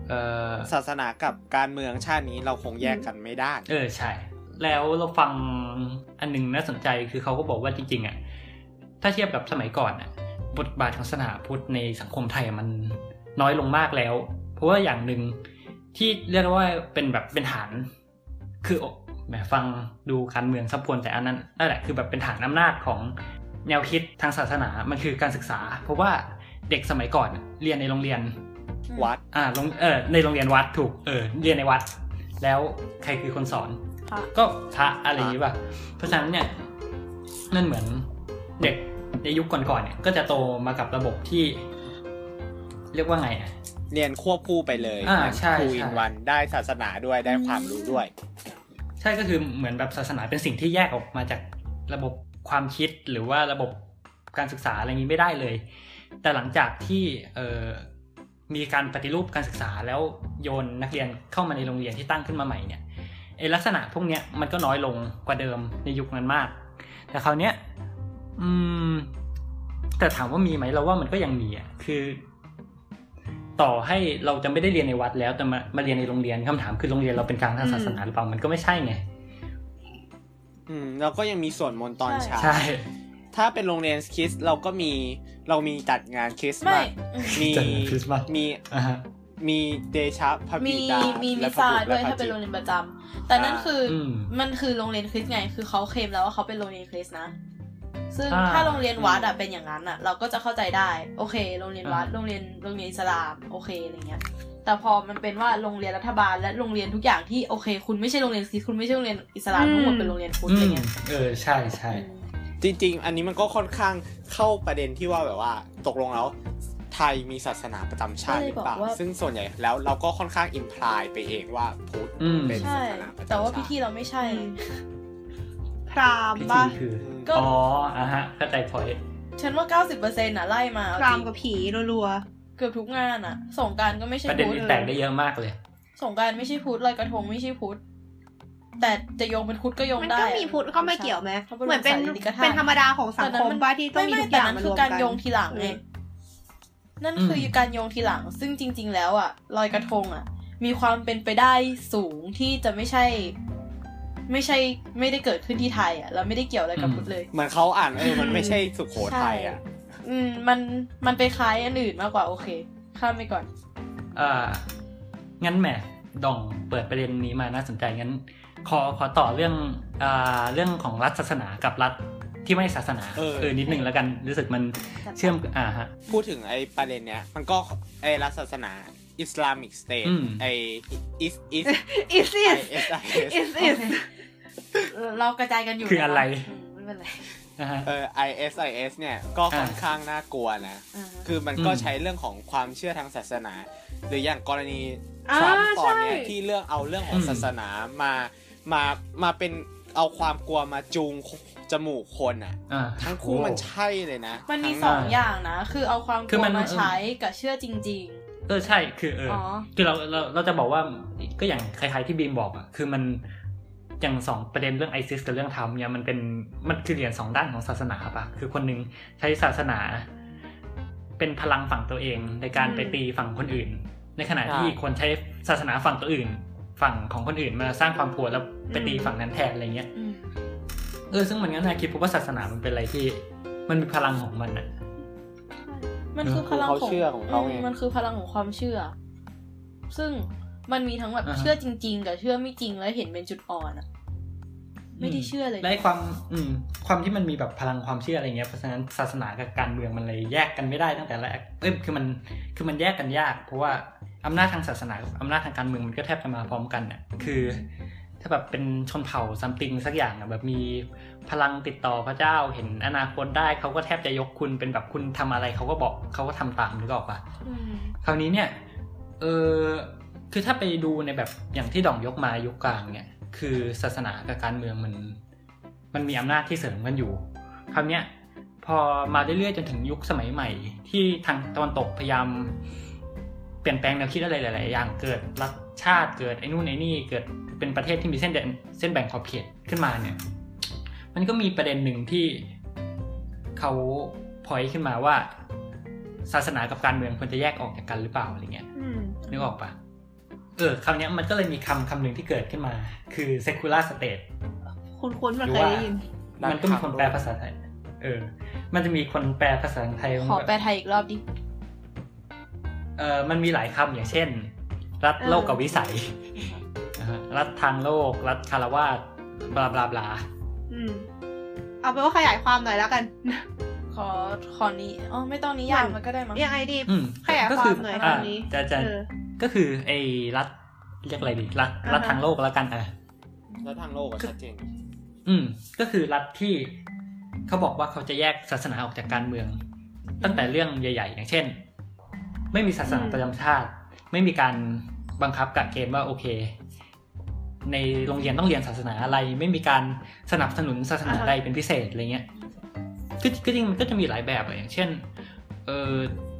เอ่อศาสนากับการเมืองชาตินี้เราคงแยกกันไม่ได้ เออใช่ แล้วเราฟังอันหนึงน่าสนใจคือเขาก็บอกว่าจริงๆอะถ้าเทียบกับสมัยก่อนอะบทบาทของศาสนาพุทธในสังคมไทยมันน้อยลงมากแล้ว เพราะว่าอย่างหนึ่งที่เรียกได้ว่าเป็นแบบเป็นฐาน คือแหมฟังดูการเมืองซับพวนแต่อันนั้นนั่นแหละคือแบบเป็นฐานอำนาจของแนวคิดทางศาสนามันคือการศึกษา เพราะว่าเด็กสมัยก่อนอะเรียนในโรงเรียนวัดอ่าโรงเออในโรงเรียนวัดถูกเออเรียนในวัด แล้วใครคือคนสอนพระ ก็พระอะไรอย่างนี้ป่ะเพราะฉะนั้นเนี่ยนั่นเหมือนเด็กในยุคก่อนๆเนี่ย ก็จะโตมากับระบบที่ เรียกว่าไงอะเรียนควบคู่ไปเลยอ่าใช่ทูใช่อินวันได้ศาสนาด้วยได้ความรู้ด้วย ใช่ก็คือเหมือนแบบศาสนาเป็นสิ่งที่แยกออกมาจากระบบความคิดหรือว่าระบบการศึกษาอะไรอย่างนี้ไม่ได้เลย แต่หลังจากที่เออมีการปฏิรูปการศึกษาแล้วโยนนักเรียนเข้ามาในโรงเรียนที่ตั้งขึ้นมาใหม่เนี่ย ไอลักษณะพวกเนี้ยมันก็น้อยลงกว่าเดิมในยุคนั้นมาก แต่คราวเนี้ยอืม แต่ถามว่ามีไหมเราว่ามันก็ยังมีอะคือ ต่อให้เราจะไม่ได้เรียนในวัดแล้วแต่มามาเรียนในโรงเรียนคำถามคือโรงเรียนเราเป็นกลางทางศาสนาหรือเปล่ามันก็ไม่ใช่ไงอืมแล้วก็ยังมีส่วนมนต์ตอนเช้าใช่ถ้าเป็นโรงเรียนคริสต์เราก็มีเรามีจัดงานคริสต์ไม่มาสอืมมี จัดงานคริสต์มาสมีอ่าฮะมีเดชะพระมีบิดามีและมิพระซาบุตรด้วยและพถ้าระเป็นจิตโรงเรียนประจำแต่นั่นอ่าคืออมมันคือโรงเรียนคริสต์ไง คือเขาเคลมแล้วว่าเขาเป็นโรงเรียนคริสต์นะ ซึ่งอ่าถ้าโรงเรียนวัดอะเป็นอย่างนั้นอะเราก็จะเข้าใจได้ โอเค โรงเรียนวัด อ่า โรงเรียนโรงเรียนอิสลามโอเคอะไรเงี้ย แต่พอมันเป็นว่าโรงเรียนรัฐบาลและโรงเรียนทุกอย่างที่โอเค คุณไม่ใช่โรงเรียนคริสต์คุณไม่ใช่โรงเรียนอิสลามทั้งหมดเป็นโรงเรียนพุทธอือะไรมเงี้ยเออใช่ใช่อืมจริง ๆ อันนี้มันก็ค่อนข้างเข้าประเด็นที่ว่าแบบว่า ตกลงแล้วไทยมีศาสนาประจำชาติหรือเปล่า ซึ่งส่วนใหญ่แล้วเราก็ค่อนข้าง imply ไปเองว่าพุทธอืมเป็นใช่ศาสนาประจำแต่ว่าชาพิธีเราไม่ใช่ พราหมณ์พิป่ะธีคือก็อ๋ออะฮะเข้าใจพอยฉันว่า 90%น่ะไล่มาพราหมณ์กับผีรัวเกือบทุกงานอะสงกรารก็ไม่ใช่ประเด็นพุทธนี้แตกได้เยอะมากเลยสงกรารไม่ใช่พุทธลอยกระทงไม่ใช่พุทธแต่จะโยงเป็นพุทธก็โยๆงมันได้ก็มีพุทธเข้ามาเกี่ยวไหมขาเหมือนเป็นสายลิกธาตุเป็นธรรมดาของสังคมป่ะที่ต้องมีไม่ทุกอแต่ย่างนั้นมารคือวมการกันโยงทีหลังไงอืม นั่นคืออมการโยงทีหลัง ซึ่งจริง ๆ แล้วอะลอยกระทงอะมีความเป็นไปได้สูงที่จะไม่ใช่ ไม่ใช่ไม่ได้เกิดขึ้นที่ไทยอะแล้วไม่ได้เกี่ยวอะไรกับพุทธเลยเหมือนเขาอ่านเออมันไม่ใช่สุโขทัยอะอืมมันมันไปคล้ายอันอื่นมากกว่าโอเค ข้ามไปก่อน อ่า งั้นแหมดองเปิดประเด็นนี้มาน่าสนใจงั้น ขอขอต่อเรื่องอ่าเรื่องของรัฐศาสนากับรัฐ ที่ไม่ศาสนาเออนิดนึงแล้วกันรู้สึกมันเชื่อมอ่าฮะ พูดถึงไอ้ประเด็นเนี้ย มันก็ไอ้รัฐศาสนา Islamic State อืม ไอ้อิสอิส IS I IS SIS IS IS เรากระจายกันอยู่คืออะไร มไม่เป็นไรอ่าฮะ เออ ISIS เนี่ยก็ค่อนข้างน่ากลัวนะ อ่าคือมันก็อืม ใช้เรื่องของความเชื่อทางศาสนา หรืออย่างกรณีอ่าทรัมป์ตอนเนี้ยใช่ ที่เรื่องเอาเรื่องของอืมศาสนามามามาเป็นเอาความกลัวมาจูง จมูกคนอะอ่าทั้งคู่มันใช่เลยนะ มันมีทั้สองอย่างนะ คือเอาความกคือลัวมันมาใช้กับเชื่อจริงเออใช่คือเออออคือเราเราเราจะบอกว่าก็อย่างคล้ายๆที่บีมบอกอะคือมันอย่างสองประเด็นเรื่องไอซิสกับเรื่องธรรมเนี่ยมันเป็นมันคือเหรียญสองด้านของศาสนาปะคือคนหนึ่งใช้ศาสนา เป็นพลังฝั่งตัวเองในการอืมไปตีฝั่งคนอื่น ในขณะใช่ที่อีกคนใช้ศาสนาฝั่งตัวอื่น ฝั่งของคนอื่นมาสร้างความกลัวแล้วไปตีฝั่งนั้นแทนอะไรเงี้ยอืม เออซึ่งมันก็น่าคิดเพราะว่าศาสนามันเป็นอะไรที่ มันมีพลังของมันอะมันคือพลังเขาของเชื่อของเขาไงมมันคือพลังของความเชื่อ ซึ่งมันมีทั้งแบบอ่าฮะเชื่อจริง ๆ กับเชื่อไม่จริงแล้วเห็นเป็นจุดอ่อนอะไม่ได้เชื่อเลยและไอ้ความ อืม ความที่มันมีแบบพลังความเชื่ออะไรเงี้ยเพราะฉะนั้นศาสนากับการเมืองมันเลยแยกกันไม่ได้ตั้งแต่แรกเอ้ยคือมันคือมันแยกกันยาก เพราะว่าอำนาจทางศาสนากับอำนาจทางการเมืองมันก็แทบจะมาพร้อมกันเนี่ยคือ ถ้าแบบเป็นชนเผ่าซัมติงสักอย่างอะแบบมีพลังติดต่อพระเจ้าเห็นอนาคตได้เขาก็แทบจะยกคุณเป็นแบบคุณทำอะไรเขาก็บอกเขาก็ทำตามนึกออกปะอืมคราวนี้เนี่ยเออคือถ้าไปดูในแบบอย่างที่ด่องยกมายุคกลางเนี่ย คือศาสนากับการเมืองมัน มันมีอำนาจที่เสริมกันอยู่คราวเนี้ยพอมาเรื่อยๆจนถึงยุคสมัยใหม่ ที่ทางตะวันตกพยายามเปลี่ยนแปลงแนวคิดอะไรหลาย ๆ อย่างเกิดรัฐ ชาติเกิดไอ้นู่นไอ้นี่เกิดเป็นประเทศที่มีเส้นแดนเส้นแบ่งขอบเขตขึ้นมาเนี่ย มันก็มีประเด็นหนึ่งที่เขาพอยขึ้นมาว่า ศาสนากับการเมืองควรจะแยกออกจากกันหรือเปล่าอะไรเงี้ยอืมนึกออกปะเออคำนี้ยมันก็เลยมีคำคำหนึ่งที่เกิดขึ้นมา คือ secular state คุณคุ้นๆมันหรือเคยว่าได้ยิน มันก็มีคนแปลภาษาไทย เออ มันจะมีคนแปลภาษาไทย ขอแปลไทยอีกรอบดิ เออมันมีหลายคำอย่างเช่น รัฐโลกกับวิสัยนะฮะรัฐทางโลก รัฐคารวาสบลาบลาบลาอืมเอาเป็นว่าขยายความหน่อยแล้วกัน ขอขอนี้อ๋อไม่ต้องนิยามมันก็ได้มั้งยังไงดีอืมขยายก็ควาคืมหน่อยอ่าคำนี้จะจะเออก็คือไอ้รัฐเรียกอะไรดีรัฐอ่าฮะรัฐทางโลกแล้วกันอะแล้วทางโลกอะชัดเจนอืม ก็คือรัฐที่เขาบอกว่าเขาจะแยกศาสนาออกจากการเมือง ตั้งแต่เรื่องใหญ่ ๆ อย่างเช่น ไม่มีศาสนาอืมประจำชาติ ไม่มีการบังคับกะเกณฑ์ว่าโอเค ในโรงเรียนต้องเรียนศาสนาอะไร ไม่มีการสนับสนุนศาสนาใดเป็นพิเศษอะไรเงี้ยคือคือจริงมันก็จะมีหลายแบบอย่างเช่นเออ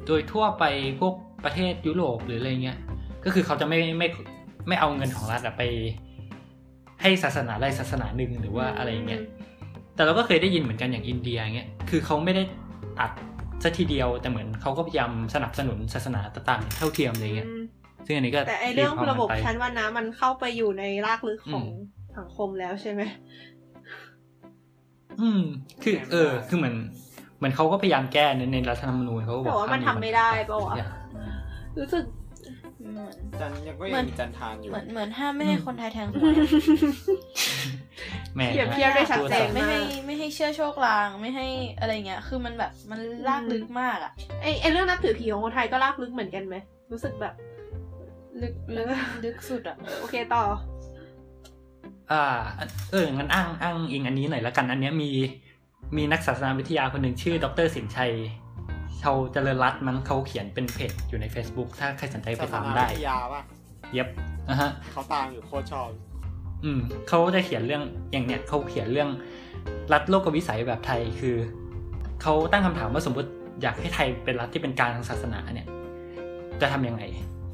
โดยทั่วไปพวกประเทศยุโรปหรืออะไรเงี้ยก็คือเขาจะไม่ไม่ไม่เอาเงินของรัฐไป ให้ศาสนาใดศาสนาหนึ่งหรือว่าอะไรเงี้ยแต่เราก็เคยได้ยินเหมือนกันอย่างอินเดียเงี้ยคือเขาไม่ได้ตัด ซะทีเดียวแต่เหมือนเขาก็พยายามสนับสนุนศาสนาต่างๆ เท่าเทียมอะไรเงี้ยอืมซึ่งอันนี้ก็แต่ไอเรื่องตีความระบบกันไปชั้นวรรณะมันเข้าไปอยู่ในรากลึกของอืมสังคมแล้วใช่ไหมอืม คือ เออ คือเหมือนเหมือนเขาก็พยายามแก้ในในรัฐธรรมนูญเขาก็บอแต่กว่ามันทำไม่ได้ปะวะอย่ารู้สึก เหมือน จันยังก็เหมืยัอนงมีจันทานอยู่เหมือนเหมือนห้ามไม่ให้คนไทยแทงหวยอะแหม่เปรียบเทียบได้ชัดเจนไม่มาให้กไม่ให้เชื่อโชคลางไม่ให้อะไรเงี้ย คือมันแบบมันลากลึกมากอะไอไอเรื่องนับถือผีของคนไทยก็ลากลึกเหมือนกันไหมรู้สึกแบบ ลึกลึกลึกสุดอะโอเคต่อ อ่า เอองั้นอ้างอ้างอิงอันนี้หน่อยละกัน อันเนี้ยมีมีนักศาสนาวิทยาคนหนึ่งชื่อ ดรสินชัย ชาวเจริญรัตน์มั้งเขาเขียนเป็นเพจอยู่ใน Facebook ถ้าใครสนใจไปศาสตามนาได้วิทยาป่ะเย็บนะฮะเขาตามอยู่โคตรชอบอืมเขาจะเขียนเรื่องอย่างเนี้ยเขาเขียนเรื่องรัฐโลกวิสัยแบบไทยคือเขาตั้งคำถามว่าสมมติอยากให้ไทยเป็นรัฐที่เป็นกลารทางศาสนาเนี่ย จะทำยังไง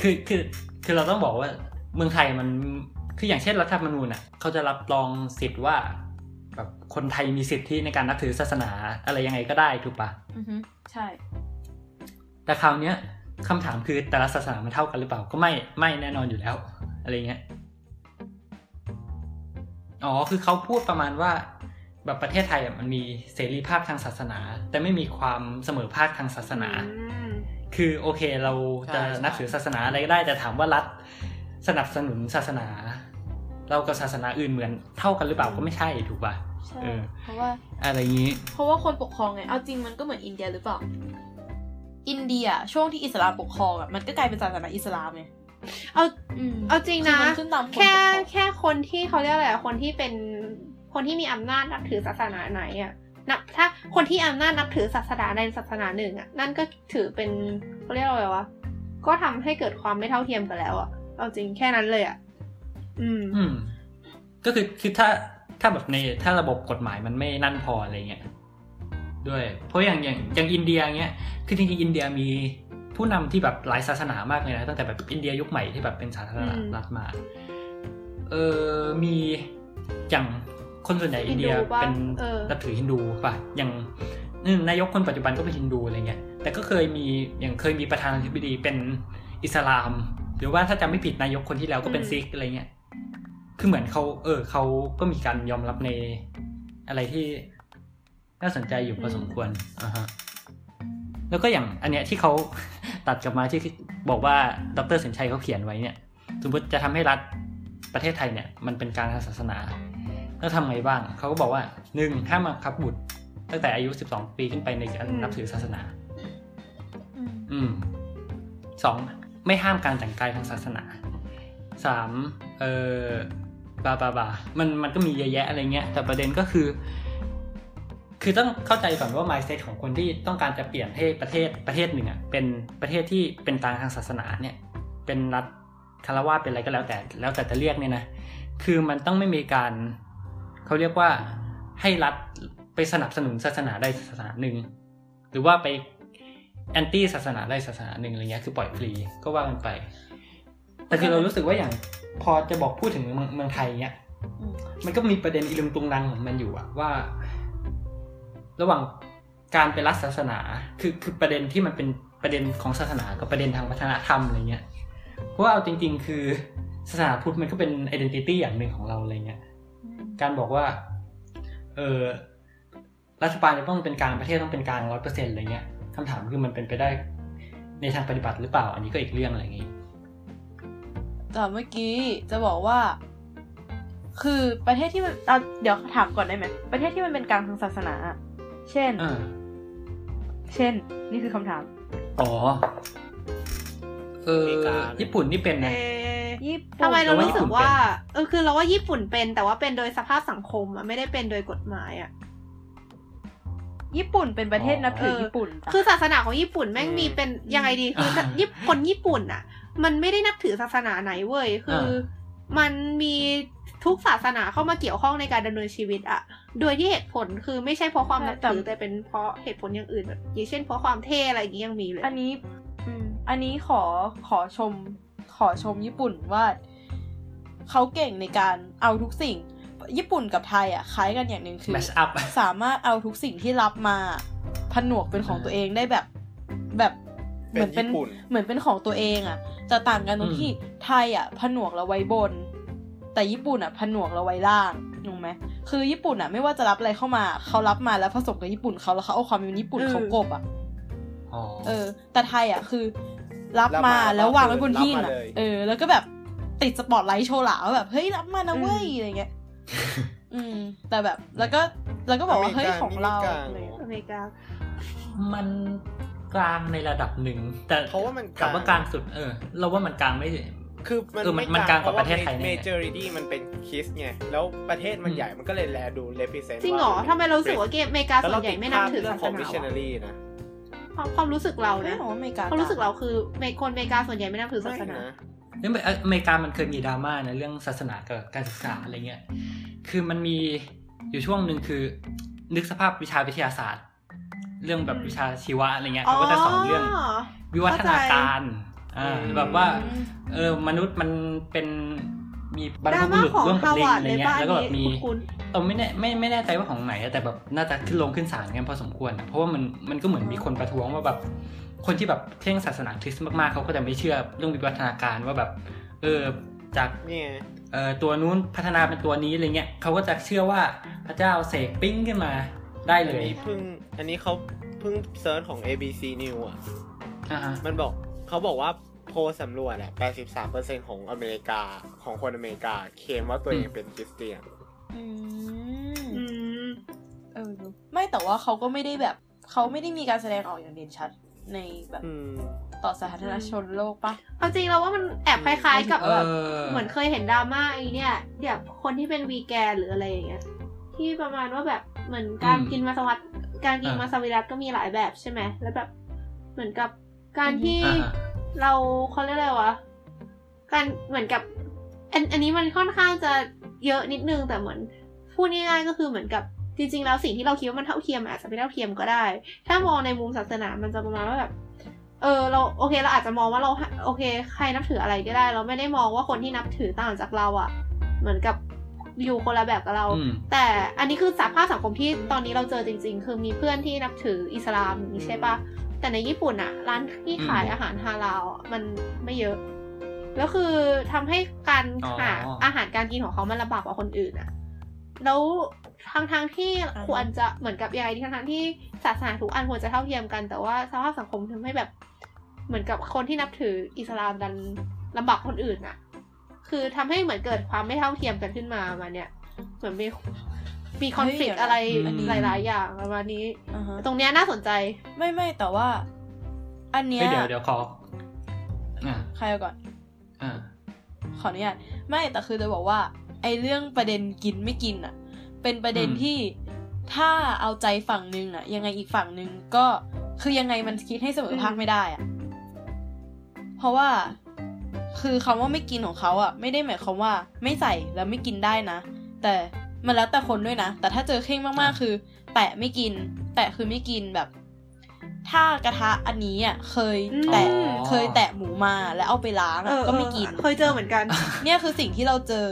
คือคือคือเราต้องบอกว่าเมืองไทยมันคืออย่างเช่นรัฐธรรมนูญอะเขาจะรับรองสิทธิ์ว่า แบบคนไทยมีสิทธิในการนับถือศาสนาอะไรยังไงก็ได้ถูกปะอือฮึใช่ แต่คราวเนี้ยคำถามคือแต่ละศาสนามันเท่ากันหรือเปล่า ก็ไม่ไม่แน่นอนอยู่แล้ว อะไรเงี้ยอ๋อคือเขาพูดประมาณว่าแบบประเทศไทยอะมันมีเสรีภาพทางศาสนา แต่ไม่มีความเสมอภาคทางศาสนาอืมคือโอเคเราจะใช่ใช่นับถือศาสนาอะไรก็ได้แต่ถามว่ารัฐสนับสนุนศาสนา เรากับศาสนาอื่นเหมือนเท่ากันหรือเปล่าก็ไม่ใช่ถูกป่ะ ใช่เออเพราะว่าอะไรอย่างนี้ เพราะว่าคนปกครองไงเอาจริงมันก็เหมือนอินเดียหรือเปล่า อินเดียช่วงที่อิสลามปกครองอะมันก็กลายเป็นศาสนาอิสลามไงเอาอืมเอาจริงนะคือมันขึ้นตามคนแค่ปกครองแค่คนที่เขาเรียกอะไรอะคนที่เป็นคนที่มีอำนาจนับถือศาสนาไหนอะนับถ้าคนที่อำนาจนับถือศาสนาใดศาสนาหนึ่งอะนั่นก็ถือเป็นเขาเรียกอะไรวะก็ทำให้เกิดความไม่เท่าเทียมกันแล้วอะเอาจริงแค่นั้นเลยอะอืมอืมก็คือคือถ้า ถ้าแบบในถ้าระบบกฎหมายมันไม่นั่นพออะไรเงี้ยด้วย เพราะอย่างอย่างอย่างอินเดียเงี้ยคือจริงๆอินเดียมีผู้นำที่แบบหลายศาสนามากเลยนะตั้งแต่แบบอินเดียยุคใหม่ที่แบบเป็นสาธารณรัฐมาเออมีอย่างคนส่วนใหญ่อินเดียฮินดูปะเป็นเออนับถือฮินดูป่ะอย่างอืมนายกคนปัจจุบันก็เป็นฮินดูอะไรเงี้ยแต่ก็เคยมีอย่างเคยมีประธานาธิบดีเป็นอิสลาม หรือว่าถ้าจำไม่ผิดนายกคนที่แล้วก็เป็นอืมซิกอะไรเงี้ย คือเหมือนเขาเออเขาก็มีการยอมรับในอะไรที่น่าสนใจอยู่พอสมควรอ่าฮะแล้วก็อย่างอันเนี้ยที่เขาตัดกลับมาที่บอกว่าดรสินชัยเขาเขียนไว้เนี่ย สมมติจะทำให้รัฐประเทศไทยเนี่ยมันเป็นการทางศาสนาแล้วทำไงบ้าง เขาก็บอกว่าหนึ่งห้ามบังคับบุตร ตั้งแต่อายุ12ปีขึ้นไปในการอืมนับถือศาสนาอืมอืมสองไม่ห้ามการแต่งกายทางศาสนาสามเออ บาบาบามันมันก็มีเยอะแยะอะไรเงี้ย แต่ประเด็นก็คือ คือต้องเข้าใจก่อนว่า mindset ของคนที่ต้องการจะเปลี่ยนให้ประเทศประเทศหนึ่งอะเป็นประเทศที่เป็นกลางทางศาสนาเนี่ย เป็นรัฐคารวาสเป็นอะไรก็แล้วแต่ แล้วแต่จะเรียกเนี่ยนะ คือมันต้องไม่มีการเขาเรียกว่าให้รัฐไปสนับสนุนศาสนาใดศาสนาหนึ่ง หรือว่าไปแอนตี้ศาสนาใดศาสนาหนึ่งอะไรเงี้ยคือปล่อยฟรีก็ว่ากันไป แต่คือเรารู้สึกว่าอย่าง พอจะบอกพูดถึงเมืองเมืองไทยเนี้ยอืมมันก็มีประเด็นอีลุงตุงนังของมันอยู่อะว่า ระหว่างการไปรัฐศาสนา คือคือประเด็นที่มันเป็นประเด็นของศาสนากับประเด็นทางวัฒนธรรมอะไรเงี้ยเพราะว่าเอาจริง ๆ คือศาสนาพุทธมันก็เป็นไอดีนิตี้อย่างหนึ่งของเราอะไรเงี้ยการบอกว่า เออรัฐบาลจะต้องเป็นกลางประเทศต้องเป็นกลางร้อยเปอร์เซ็นต์อะไรเงี้ยคำถามคือมันเป็นไปได้ในทางปฏิบัติหรือเปล่า อันนี้ก็อีกเรื่องอะไรอย่างงี้ แต่เมื่อกี้จะบอกว่า คือประเทศที่มันเอาเดี๋ยวถามก่อนได้ไหมประเทศที่มันเป็นกลางทางศาสนาอะเช่นอ่าเช่น นี่คือคำถาม อ๋อเอออเมริกาญี่ปุ่นนี่เป็นเอนะอญี่ปุ่นทำไมเรารู้สึกว่าเราว่าญี่ปุ่นเป็นเออคือเราว่าญี่ปุ่นเป็นแต่ว่าเป็นโดยสภาพสังคมอะไม่ได้เป็นโดยกฎหมายอะญี่ปุ่นเป็นประเทศนับถือเออญี่ปุ่นจ้ะคือศาสนาของญี่ปุ่นแม่งมีเป็นยังไงดีคืออ่าญี่คนญี่ปุ่นอะ มันไม่ได้นับถือศาสนาไหนเว้ย คืออมันมีทุกศาสนาเข้ามาเกี่ยวข้องในการดำเนินชีวิตอะโดยที่เหตุผลคือไม่ใช่เพราะความนับถือแต่เป็นเพราะเหตุผลอย่างอื่นแบบอย่างเช่นเพราะความเท่อะไรอย่างนี้ยังมีเลย อันนี้อืมอันนี้ขอขอชม ขอชมญี่ปุ่นว่าเขาเก่งในการเอาทุกสิ่ง ญี่ปุ่นกับไทยอะคล้ายกันอย่างหนึ่งคือแมชอัพสามารถเอาทุกสิ่งที่รับมาผนวกเป็นของตัวเองได้แบบแบบเหเป็มือนนเป็นญี่ปุ่นเหมือนเป็นของตัวเองอะ แต่ต่างกันตรงที่ไทยอะผนวกเราไว้บน แต่ญี่ปุ่นอะผนวกเราไว้ล่างถูกไหมคือญี่ปุ่นอะไม่ว่าจะรับอะไรเข้ามาเขารับมาแล้วผสมกับญี่ปุ่นเขาแล้วเขาเอาความเป็นญี่ปุ่นอืมเขากบอะอ๋อเออ แต่ไทยอะคือ รับรับมามาแล้ววางไว้บนรับหิ้งมาอะเลยเออ แล้วก็แบบติดสปอตไลท์โชว์หลาว่าแบบเฮ้ยรับมานะเว้ยอืมอะไรเงี้ยอืม แต่แบบแล้วก็แล้วก็บอกว่าเฮ้ยของเราออะไรเมริกาเงี้ยอเมริกามัน กลางในระดับหนึ่งแต่เพราะว่ามันถามว่ากลางสุดเออ เราว่ามันกลางไม่คือมันเออมันมันกลางกว่าประเทศไทยแน่เมเจอริตี้มันเป็นคริสไง แล้วประเทศมันอืมใหญ่มันก็เลยแลดูเลพิเซนจริงเหรอทำไมเรารู้สึกว่าเกมอเมริกาส่วนใหญ่ไม่นับถือเรื่ศาองสของนามิชชันนาวะรีนะความความรู้สึกเราไม่นะบอกว่าอเมริกาความรู้สึกเราคือเมคนอเมริกาส่วนใหญ่ไม่นับถือศาสนาไม่นะเนี่ยอเมริกามันเคยมีดราม่าในะเรื่องศาสนากับการศึกษาอะไรเงี้ย คือมันมีอยู่ช่วงหนึ่งคือ นึกสภาพวิชาวิทยาศาสตร์ เรื่องแบบวิชาชีวะอะไรเงี้ยเขาก็จะสอนเรื่องวิวัฒนาการอ่าแบบว่าเออมนุษย์มันเป็นมีบรรดพราบุม่ารุษของร่วมกับฮาลิงวาร์ดอะไรในเงี้ยบ้านแล้วก็แบบมีนี้คุณเออไม่แน่ไม่ไม่แน่ใจว่าของไหนอะแต่แบบน่าจะขึ้นลงขึ้นศาลกันพอสมควรอะเพราะว่ามันมันก็เหมือนมีคนประท้วงว่าแบบคนที่แบบเพ่งศาสนาคริสต์มากๆเขาก็จะไม่เชื่อเรื่องวิวัฒนาการว่าแบบเออจากเนี่ยเอ่อตัวนู้นพัฒนาเป็นตัวนี้อะไรเงี้ยเขาก็จะเชื่อว่าพระเจ้าเสกปิ้งขึ้นมา ได้อันเลยนี้เพิ่งอันนี้เขาเพิ่ง search ของ ABC News อะ อ่าฮะมันบอกเขาบอกว่าโพลสำรวจอะ83%ของอเมริกาของคนอเมริกา เคลมว่าตัวเองเป็นคริสเตียนอืมอืมเออไม่แต่ว่าเขาก็ไม่ได้แบบ เขาไม่ได้มีการแสดงออกอย่างเด่นชัดในแบบอืม ต่อสาธารณชนโลกปะ เอาจริงเราว่ามันแอบคล้ายๆกับเอแบบอเหมือนเคยเห็นดราม่าไอ้เนี่ยแบบคนที่เป็นวีแกนหรืออะไรอย่างเงี้ยที่ประมาณว่าแบบ เหมือนการอืมกินมาสวัสดการกินอะมาสวิรัตก็มีหลายแบบใช่ไหมแล้วแบบ เหมือนกับการที่อ่าฮะเราเขาเรียกอะไรวะการเหมือนกับ อันอันนี้มันค่อนข้างจะเยอะนิดนึงแต่เหมือนพูดง่ายๆก็คือเหมือนกับจริงๆแล้วสิ่งที่เราคิดว่ามันเท่าเทียมอาจจะไม่เท่าเทียมก็ได้ ถ้ามองในมุมศาสนามันจะประมาณว่าแบบเออเราโอเคเราอาจจะมองว่าเราโอเค ใครนับถืออะไรก็ได้ เราไม่ได้มองว่าคนที่นับถือต่างจากเราอะเหมือนกับ อยู่คนละแบบกับเราอืมแต่อันนี้คือสภาพสังคมที่ตอนนี้เราเจอจริง ๆ คือมีเพื่อนที่นับถืออิสลามอย่างนี้ใช่ปะแต่ในญี่ปุ่นอะร้านที่ขายอืมอาหารฮาลาลอะมันไม่เยอะแล้วคือทำให้การอ๋อหาอาหารการกินของเขามันลำบากกว่าคนอื่นอะแล้วทางทางๆที่อ่าฮะควรจะเหมือนกับยังไงที่ทางทางๆที่ศาสนาทุกอันควรจะเท่าเทียมกัน แต่ว่าสภาพสังคมทำให้แบบ เหมือนกับคนที่นับถืออิสลามดันลำบากคนอื่นอะ คือทำให้เหมือนเกิดความไม่เท่าเทียมกันขึ้นมามาเนี่ยเหมือนมีมีคอนฟ lict เฮ้ยอะไรอันนี้หลาย ๆ อย่างประมาณนี้อ่าฮะตรงเนี้ยน่าสนใจ ไม่ไม่แต่ว่า อันเนี้ยเฮ้ยเดี๋ยวเดี๋ยวขออ่าใครเอาก่อนอ่าขออนุญาตไม่แต่คือจะบอกว่า ไอเรื่องประเด็นกินไม่กินอะ เป็นประเด็นอืมที่ถ้าเอาใจฝั่งหนึ่งอะ ยังไงอีกฝั่งหนึ่งก็คือยังไงมันคิดให้เสมอภาคอืมไม่ได้อะ เพราะว่า คือคำว่าไม่กินของเขาอะไม่ได้หมายความว่าไม่ใส่แล้วไม่กินได้นะ แต่มันแล้วแต่คนด้วยนะ แต่ถ้าเจอเข่งมากๆคือ แตะไม่กิน แตะคือไม่กินแบบ ถ้ากระทะอันนี้อะเคยแตะอืมเคยแตะหมูมาแล้วเอาไปล้างเออะอก็ไม่กินเออเคยเจอเหมือนกัน เนี่ยคือสิ่งที่เราเจอ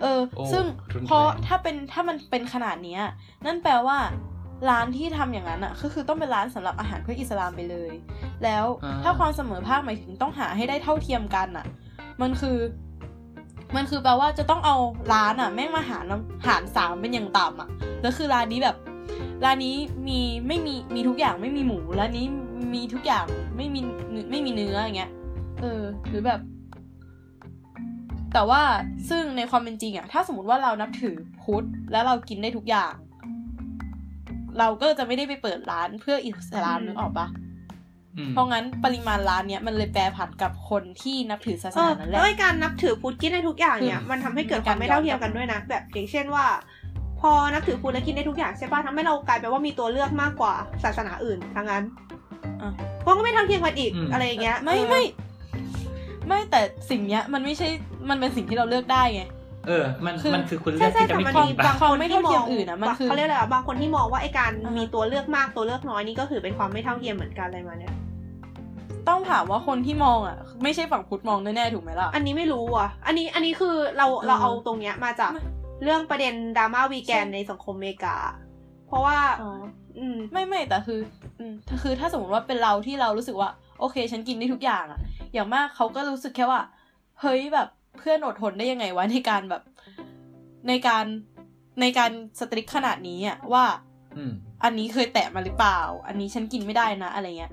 เออโอ้ซึ่งรุนแรงพอถ้าเป็นถ้ามันเป็นขนาดเนี้ย นั่นแปลว่า ร้านที่ทำอย่างนั้นอะก็คือต้องเป็นร้านสำหรับอาหารเพื่ออิสลามไปเลย แล้วอ่าถ้าความเสมอภาคหมายถึงต้องหาให้ได้เท่าเทียมกันอะ มันคือ มันคือแปลว่าจะต้องเอาร้านอะ แม่งมาหารน้ำหารสามเป็นอย่างต่ำอะแล้วคือร้านนี้แบบร้านนี้มีไม่มีมีทุกอย่างไม่มีหมูร้านนี้มีทุกอย่างไม่มีเนื้อไม่มีเนื้ออย่างเงี้ย เออ หรือแบบ แต่ว่าซึ่งในความเป็นจริงอะถ้าสมมติว่าเรานับถือพุทธแล้วเรากินได้ทุกอย่าง เราก็จะไม่ได้ไปเปิดร้านเพื่ออิสลามอืมนึกออกปะอืมเพราะงั้นปริมาณร้านเนี้ยมันเลยแปรผันกับคนที่นับถือศาสเออนานั้นแหแล้ละวไอ้การนับถือพุทธกินได้ทุกอย่างเนี่ยคือมันทำให้เกิดความไม่เท่าเทียมกันด้วยนะแบบอย่างเช่นว่า พอนับถือพุทธแล้วกินได้ทุกอย่างใช่ป่ะทำให้เรากลายเป็นว่ามีตัวเลือกมากกว่าศาสนาอื่นทั้งนั้นอะเพราะก็ไม่เท่าเทียมกันอีกอืมอะไรอย่างเงี้ย ไม่เออไม่ไม่แต่สิ่งเนี้ยมันไม่ใช่มันเป็นสิ่งที่เราเลือกได้ไง เออ มันคือมันคือคุณเลืใช่อกใช่ที่จะแต่ไม่มันกิมีนปะบางคนไม่ที่เท่ามเทียอมงอื่นอะมันคือเขาเรียกอะไรอะบางคนที่มองว่าไอ้การอ่าฮะมีตัวเลือกมากตัวเลือกน้อยนี่ก็คือเป็นความไม่เท่าเทียมเหมือนกันอะไรมาเนี่ยต้องถามว่าคนที่มองอะ ไม่ใช่ฝั่งพุทธมองแน่ๆถูกไหมล่ะ อันนี้ไม่รู้อะ อันนี้อันนี้คือเราเราเอาตรงเนี้ยมาจากไม่เรื่องประเด็นดราม่าวีแกนใช่ในสังคมอเมริกา เพราะว่าอ๋ออืมไม่ไม่แต่คืออืมคือถ้าสมมติว่าเป็นเราที่เรารู้สึกว่า โอเค ฉันกินได้ทุกอย่างอะอย่างมากเขาก็รู้สึกแค่ว่า เฮ้ยแบบ เพื่อนอดทนได้ยังไงวะในการแบบในการในการสตริกขนาดนี้อะว่าอืมอันนี้เคยแตะมาหรือเปล่า อันนี้ฉันกินไม่ได้นะ อะไรเงี้ย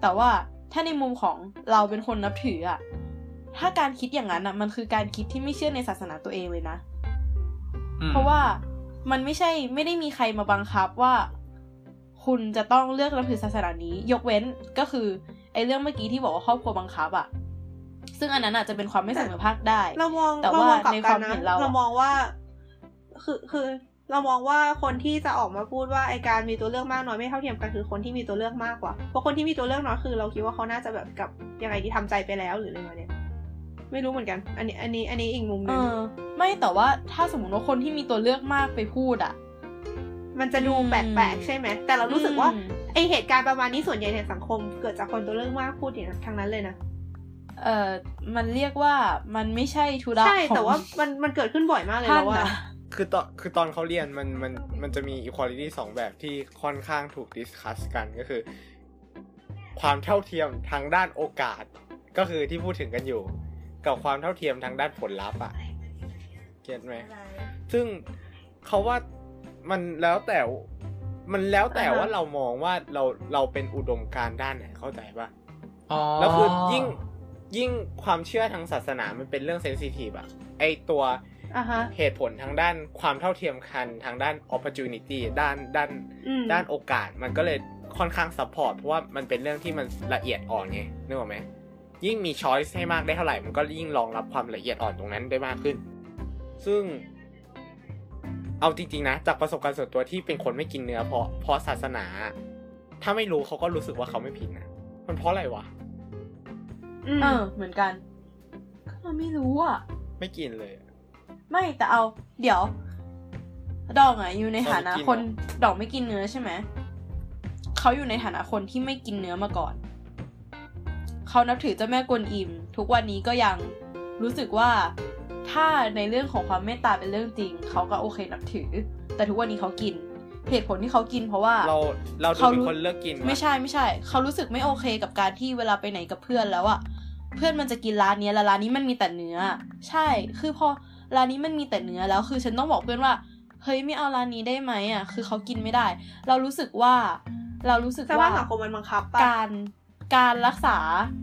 แต่ว่าถ้าในมุมของเราเป็นคนนับถืออะถ้าการคิดอย่างนั้นอะมันคือการคิดที่ไม่เชื่อในศาสนาตัวเองเลยนะอืมเพราะว่ามันไม่ใช่ไม่ได้มีใครมาบังคับว่า คุณจะต้องเลือกนับถือศาสนานี้ ยกเว้นก็คือไอ้เรื่องเมื่อกี้ที่บอกว่าครอบครัวบังคับอะ ซึ่งอันนั้นอาจจะเป็นความไม่เสมอภาคได้ เรามองแต่เราว่ามองกลับในกัควานมนะเห็นเราอะเรามองว่า คือคือเรามองว่าคนที่จะออกมาพูดว่าไอการมีตัวเลือกมากน้อยไม่เท่าเทียมกันคือคนที่มีตัวเลือกมากกว่า เพราะคนที่มีตัวเลือกน้อยคือ เราคิดว่าเขาน่าจะแบบกับยังไงที่ทำใจไปแล้วหรืออะไรมาเนี่ยไม่รู้เหมือนกัน อันนี้ อันนี้ อันนี้อีกมุมหเอนึงอไม่แต่ว่าถ้าสมมติว่าคนที่มีตัวเลือกมากไปพูดอะมันจะดูแปลกๆใช่ไหม แต่เรารู้สึกว่าอืมไอเหตุการณ์ประมาณนี้ส่วนใหญ่ในสังคม เกิดจากคนตัวเลือกมากพูดอย่างนั้นทั้งนั้นเลยนะ เออมันเรียกว่ามันไม่ใช่ธุระใช่ของแต่ว่ามันมันเกิดขึ้นบ่อยมากเลยท่านแล้วว่านะคือตอนคือตอนเขาเรียนมันมันมันจะมี equality สองแบบที่ค่อนข้างถูกดิสคัสกันก็คือ ความเท่าเทียมทางด้านโอกาส ก็คือที่พูดถึงกันอยู่ กับความเท่าเทียมทางด้านผลลัพธ์อะเก็ตไหมซึ่งเขาว่ามันแล้วแต่มันแล้วแต่อ่าฮะว่าเรามองว่าเราเราเป็นอุดมการณ์ด้านไหนเข้าใจปะอ๋อแล้วคือยิ่ง ยิ่งความเชื่อทางศาสนามันเป็นเรื่องเซนซิทีฟอะไอตัวอะฮะเหตุผลทางด้านความเท่าเทียมกันทางด้าน opportunity ด้านด้านอืมด้านโอกาส มันก็เลยค่อนข้าง support เพราะว่ามันเป็นเรื่องที่มันละเอียดอ่อนไงนึกออกไหมยิ่งมี choice ให้มากได้เท่าไหร่ มันก็ยิ่งรองรับความละเอียดอ่อนตรงนั้นได้มากขึ้น ซึ่ง เอาจริงๆนะ จากประสบการณ์ส่วนตัวที่เป็นคนไม่กินเนื้อเพราะเพราะศาสนา ถ้าไม่รู้เขาก็รู้สึกว่าเขาไม่ผิดนะมันเพราะอะไรวะอืม เออ เหมือนกันก็เราไม่รู้อะ ไม่กินเลย ไม่แต่เอา เดี๋ยว ดองอะ อยู่ในฐานะดองไม่กินคนเหรอดองไม่กินเนื้อใช่ไหมเขาอยู่ในฐานะคนที่ไม่กินเนื้อมาก่อน เขานับถือเจ้าแม่กวนอิม ทุกวันนี้ก็ยังรู้สึกว่าถ้าในเรื่องของความเมตตาเป็นเรื่องจริง เขาก็โอเคนับถือ แต่ทุกวันนี้เขากิน เหตุผลที่เขากินเพราะว่า เราเราดูเขาเป็นรู้คนเลิกกินวะไม่ใช่ไม่ใช่ เขารู้สึกไม่โอเคกับการที่เวลาไปไหนกับเพื่อนแล้วอะ เพื่อนมันจะกินร้านเนี้ยแล้วร้านนี้มันมีแต่เนื้อ ใช่ คือพอร้านนี้มันมีแต่เนื้อแล้วคือฉันต้องบอกเพื่อนว่าเฮ้ยไม่เอาร้านนี้ได้ไหมอะคือเขากินไม่ได้ เรารู้สึกว่า เรารู้สึกแต่ว่าว่าสังคมมันบังคับปะการการรักษา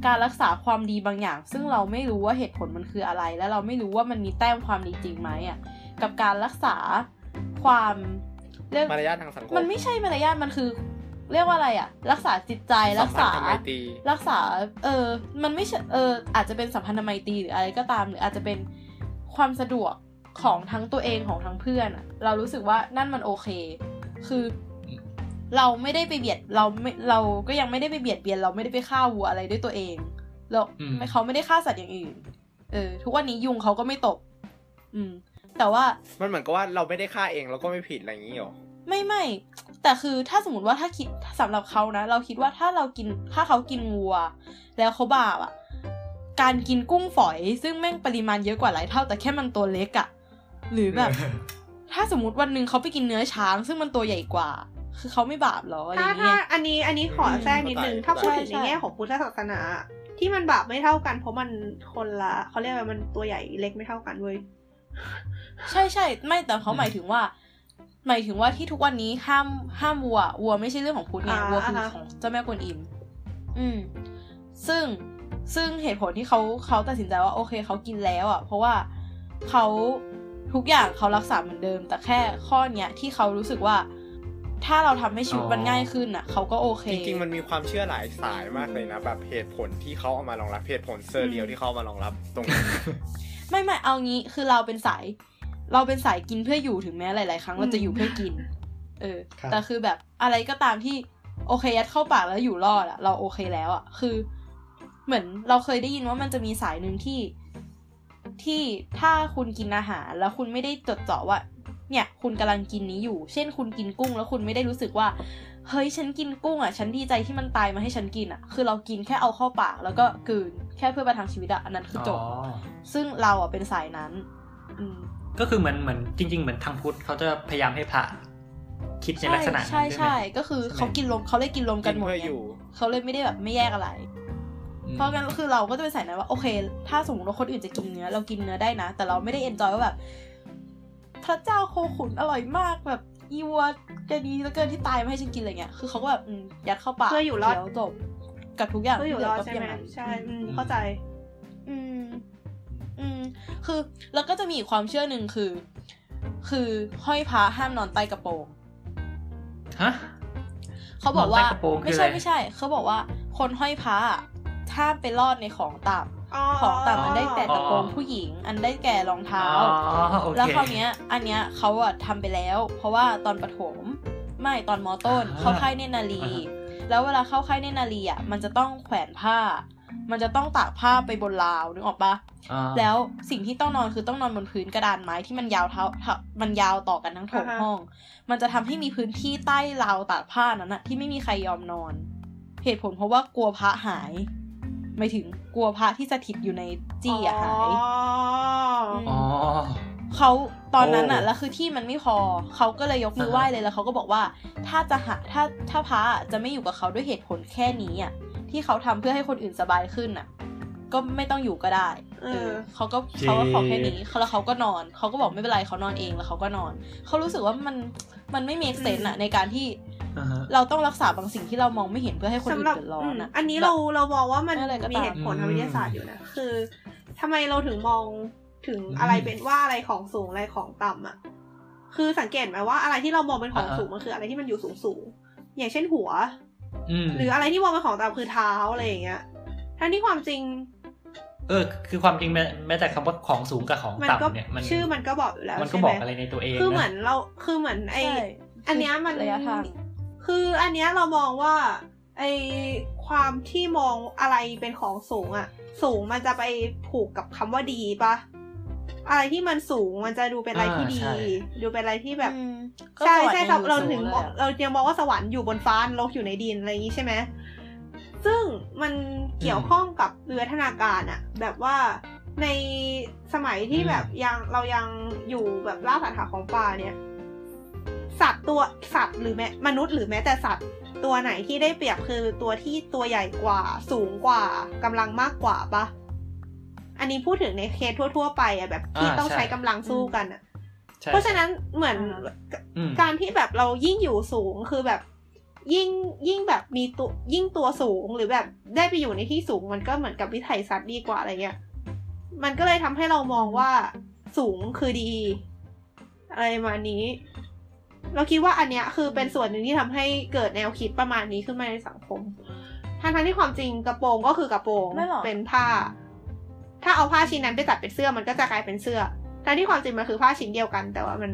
การรักษาความดีบางอย่าง ซึ่งเราไม่รู้ว่าเหตุผลมันคืออะไร และเราไม่รู้ว่ามันมีแต้มความดีจริงไหมอะกับการรักษาความเรียกมารยาททางสังคมมันไม่ใช่มารยาทมันคือ เรียกว่าอะไรอะรักษาจิตใจรักษาสัมพันธไมตรีรักษาเออมันไม่ใช่เอออาจจะเป็นสัมพันธไมตรีหรืออะไรก็ตามหรืออาจจะเป็นความสะดวกของทั้งตัวเองของทั้งเพื่อนอะเรารู้สึกว่านั่นมันโอเค คือเราไม่ได้ไปเบียดเราไม่เราก็ยังไม่ได้ไปเบียดเบียนเราไม่ได้ไปฆ่าวัวอะไรด้วยตัวเองแล้วอืมไม่เขาไม่ได้ฆ่าสัตว์อย่างอื่น เออ ทุกวันนี้ยุงเขาก็ไม่ตก อืม แต่ว่ามันเหมือนกับว่าเราไม่ได้ฆ่าเองเราก็ไม่ผิดอะไรอย่างนี้หรอ ไม่ไม่แต่คือถ้าสมมติว่าถ้าคิดสำหรับเขานะ เราคิดว่าถ้าเรากินถ้าเขากินวัว แล้วเขาบาปอะการกินกุ้งฝอย ซึ่งแม่งปริมาณเยอะกว่าหลายเท่า แต่แค่มันตัวเล็กอะหรือแบบ ถ้าสมมติวันหนึ่งเขาไปกินเนื้อช้าง ซึ่งมันตัวใหญ่กว่า คือเขาไม่บาปเหรออะไรถ้าเงี้ถ้ายอันนี้อันนี้ขอแทรกนิดนึงอืมถ้าพูดถึงใช่ในใช่แง่ของพุทธศาสนาที่มันบาปไม่เท่ากันเพราะมันคนละเขาเรียกว่ามันตัวใหญ่เล็กไม่เท่ากันเว้ยใช่ใช่ไม่แต่เขาหมายถึงว่า หมายถึงว่าที่ทุกวันนี้ห้ามห้ามวัว วัวไม่ใช่เรื่องของพุทธไงอ่าวัวคืออ่าฮะของเจ้าแม่กวนอิม อืม ซึ่งซึ่งเหตุผลที่เขาเขาตัดสินใจว่าโอเคเขากินแล้วอะ เพราะว่าเขาทุกอย่างเขารักษาเหมือนเดิม แต่แค่ข้อเนี้ยที่เขารู้สึกว่า ถ้าเราทำให้ชีวิตมันอ๋อง่ายขึ้นอะเขาก็โอเค จริงๆมันมีความเชื่อหลายสายมากเลยนะแบบเหตุผลที่เขาเอามารองรับเหตุผลเซอร์เรียลที่เขาเอามารองรับตรงนี้ไม่ไม่เอางี้คือเราเป็นสาย เราเป็นสายกินเพื่ออยู่ถึงแม้หลาย ๆ ครั้งเราจะอยู่เพื่อกิน เออครับแต่คือแบบอะไรก็ตามที่โอเคยัดเข้าปากแล้วอยู่รอดอะเราโอเคแล้วอะคือ เหมือนเราเคยได้ยินว่ามันจะมีสายหนึ่งที่ที่ถ้าคุณกินอาหาร แล้วคุณไม่ได้จดเจาะว่า เนี่ย คุณกำลังกินนี้อยู่ เช่น คุณกินกุ้ง แล้วคุณไม่ได้รู้สึกว่า เฮ้ยฉันกินกุ้งอะ ฉันดีใจที่มันตายมาให้ฉันกินอะ คือเรากินแค่เอาเข้าปาก แล้วก็กลืนแค่เพื่อประทังชีวิตอะอันนั้นคือจบอ๋อซึ่งเราอะเป็นสายนั้น อืม ก็คือเหมือนเหมือนจริง ๆ เหมือนทางพุทธเขาจะพยายามให้พระคิดในลักษณะนั้นใช่ด้วยไหมใช่ก็คือใช่ไหมเขากินลมเขาเลยกินลมกันหมดกินเพื่อไงอยู่เขาเลยไม่ได้แบบไม่แยกอะไรอืมเพราะงั้นคือเราก็จะไปใส่นะว่าโอเค ถ้าสมมติว่าคนอื่นจะกินเนื้อเรากินเนื้อได้นะ แต่เราไม่ได้เอนจอยว่าแบบ พระเจ้าโคขุนอร่อยมากแบบอีวัวจะดีเหลือเกินที่ตายมาให้ฉันกินอะไรเงี้ย คือเขาก็แบบอืมยัดเข้าปากเพื่ออยู่รอดเดี๋วจบกับทุกอย่างเพื่ออยู่รอดที่ใช่เหไหลืมก็ย่างนั้นใช่อืมเข้าใจ อืม อืม คือแล้วก็จะมีอีกความเชื่อหนึ่งคือ คือห้อยพระห้ามนอนใต้กระโปรงฮะเขาบอกว่านอนใต้กระโปรงคือไม่ใช่อะไรไม่ใช่ เขาบอกว่า คนห้อยพระอะถ้ามไปรอดในของต่ำของต่ำอันได้แก่กระโปรงผู้หญิง อันได้แก่รองเท้าอ๋อโอเคแล้วคราวเนี้ย อันเนี้ยเขาอะทำไปแล้ว เพราะว่าตอนประถมไม่ตอนมอต้นอ่าเข้าค่ายเนตรนารีอ่าฮะแล้วเวลาเข้าค่ายเนตรนารีอะมันจะต้องแขวนผ้า มันจะต้องตากผ้าไปบนราวนึกออกปะอ่าแล้วสิ่งที่ต้องนอนคือต้องนอนบนพื้นกระดานไม้ที่มันยาวเท่าเท่ามันยาวต่อกันทั้งโถงอ่าฮะห้อง มันจะทำให้มีพื้นที่ใต้ราวตากผ้านั้นอะที่ไม่มีใครยอมนอน เหตุผลเพราะว่ากลัวพระหายไม่ถึงกลัวพระที่สถิตอยู่ในจี้อะหายมอ๋อเขาตอนนั้นอะโอ้แล้วคือที่มันไม่พอเขาก็เลยยกมือไหว้เลยแล้วเขาก็บอกว่า ถ้าจะหาถ้าถ้าพระอะจะไม่อยู่กับเขาด้วยเหตุผลแค่นี้อะ ที่เขาทำเพื่อให้คนอื่นสบายขึ้นอะก็ไม่ต้องอยู่ก็ได้เออเขาก็เขาก็ขอแค่นี้แล้วเขาก็นอนเขาก็บอกไม่เป็นไรเขานอนเองแล้วเขาก็นอนเขารู้สึกว่ามันมันไม่ make sense อะในการที่อ่าฮะเราต้องรักษาบางสิ่งที่เรามองไม่เห็นเพื่อให้คนอื่นสำหรับเดือดร้อนอะมอันนี้เราเรามองว่ามันอะไรก็ตามมีเหตุผลทางวิทยาศาสตร์อยู่นะคือทำไมเราถึงมองถึงอืมอะไรเป็นว่าอะไรของสูงอะไรของต่ำอะคือสังเกตไหมว่าอะไรที่เรามองเป็นของอ่าฮะสูงมันคืออะไรที่มันอยู่สูงสูงๆอย่างเช่นหัวอืม หรืออะไรที่มองเป็นของต่ำคือเท้าอะไรอย่างเงี้ยทั้งที่ความจริง เออ คือความจริงแม้แม้แต่คำว่าของสูงกับของมันก็ต่ำเนี่ยมันชื่อมันก็บอกอยู่แล้วมันก็ใช่บไหอมกอะไรในตัวเองคือนะเหมือนเราคือเหมือนไอใช่อันเนี้ยมันระยะทางคืออันเนี้ยเรามองว่าไอความที่มองอะไรเป็นของสูงอะสูงมันจะไปผูกกับคำว่าดีปะ อะไรที่มันสูงมันจะดูเป็นอะไรที่ดีอ่าใช่ดูเป็นอะไรที่แบบอืมก็ใช่สวรรค์ใช่ยังอยู่เราสูถึงลยมองอะเรายังมองว่าสวรรค์อยู่บนฟ้านรกอยู่ในดินอะไรอย่างนี้ใช่ไหมซึ่งมันเกี่ยวข้องกับวิวัฒนาการอะแบบว่าในสมัยที่อืมแบบยังเรายังอยู่แบบล่าสัตว์หาของป่าเนี่ย สัตว์ตัวสัตว์หรือแม้มนุษย์หรือแม้แต่สัตว์ตัวไหนที่ได้เปรียบคือตัวที่ตัวใหญ่กว่า สูงกว่ากำลังมากกว่าปะ อันนี้พูดถึงในเคสทั่ว ๆ ไปอะแบบที่อ่าต้องใช่ใช้กำลังสู้กันอะใช่เพราะฉะนั้นเหมือนอืมการที่แบบเรายิ่งอยู่สูงคือแบบยิ่งยิ่งแบบมีตัวยิ่งตัวสูงหรือแบบได้ไปอยู่ในที่สูงมันก็เหมือนกับวิถัยสัตว์ดีกว่าอะไรเงี้ยมันก็เลยทำให้เรามองว่าสูงคือดี อะไรประมาณนี้ เราคิดว่าอันเนี้ยคือเป็นส่วนหนึ่งที่ทำให้เกิดแนวคิดประมาณนี้ขึ้นมาในสังคมทั้งทั้งๆที่ความจริงกระโปรงก็คือกระโปรงไม่หรอกเป็นผ้า ถ้าเอาผ้าชิ้นนั้นไปตัดเป็นเสื้อมันก็จะกลายเป็นเสื้อทั้งที่ความจริงมันคือผ้าชิ้นเดียวกัน แต่ว่ามัน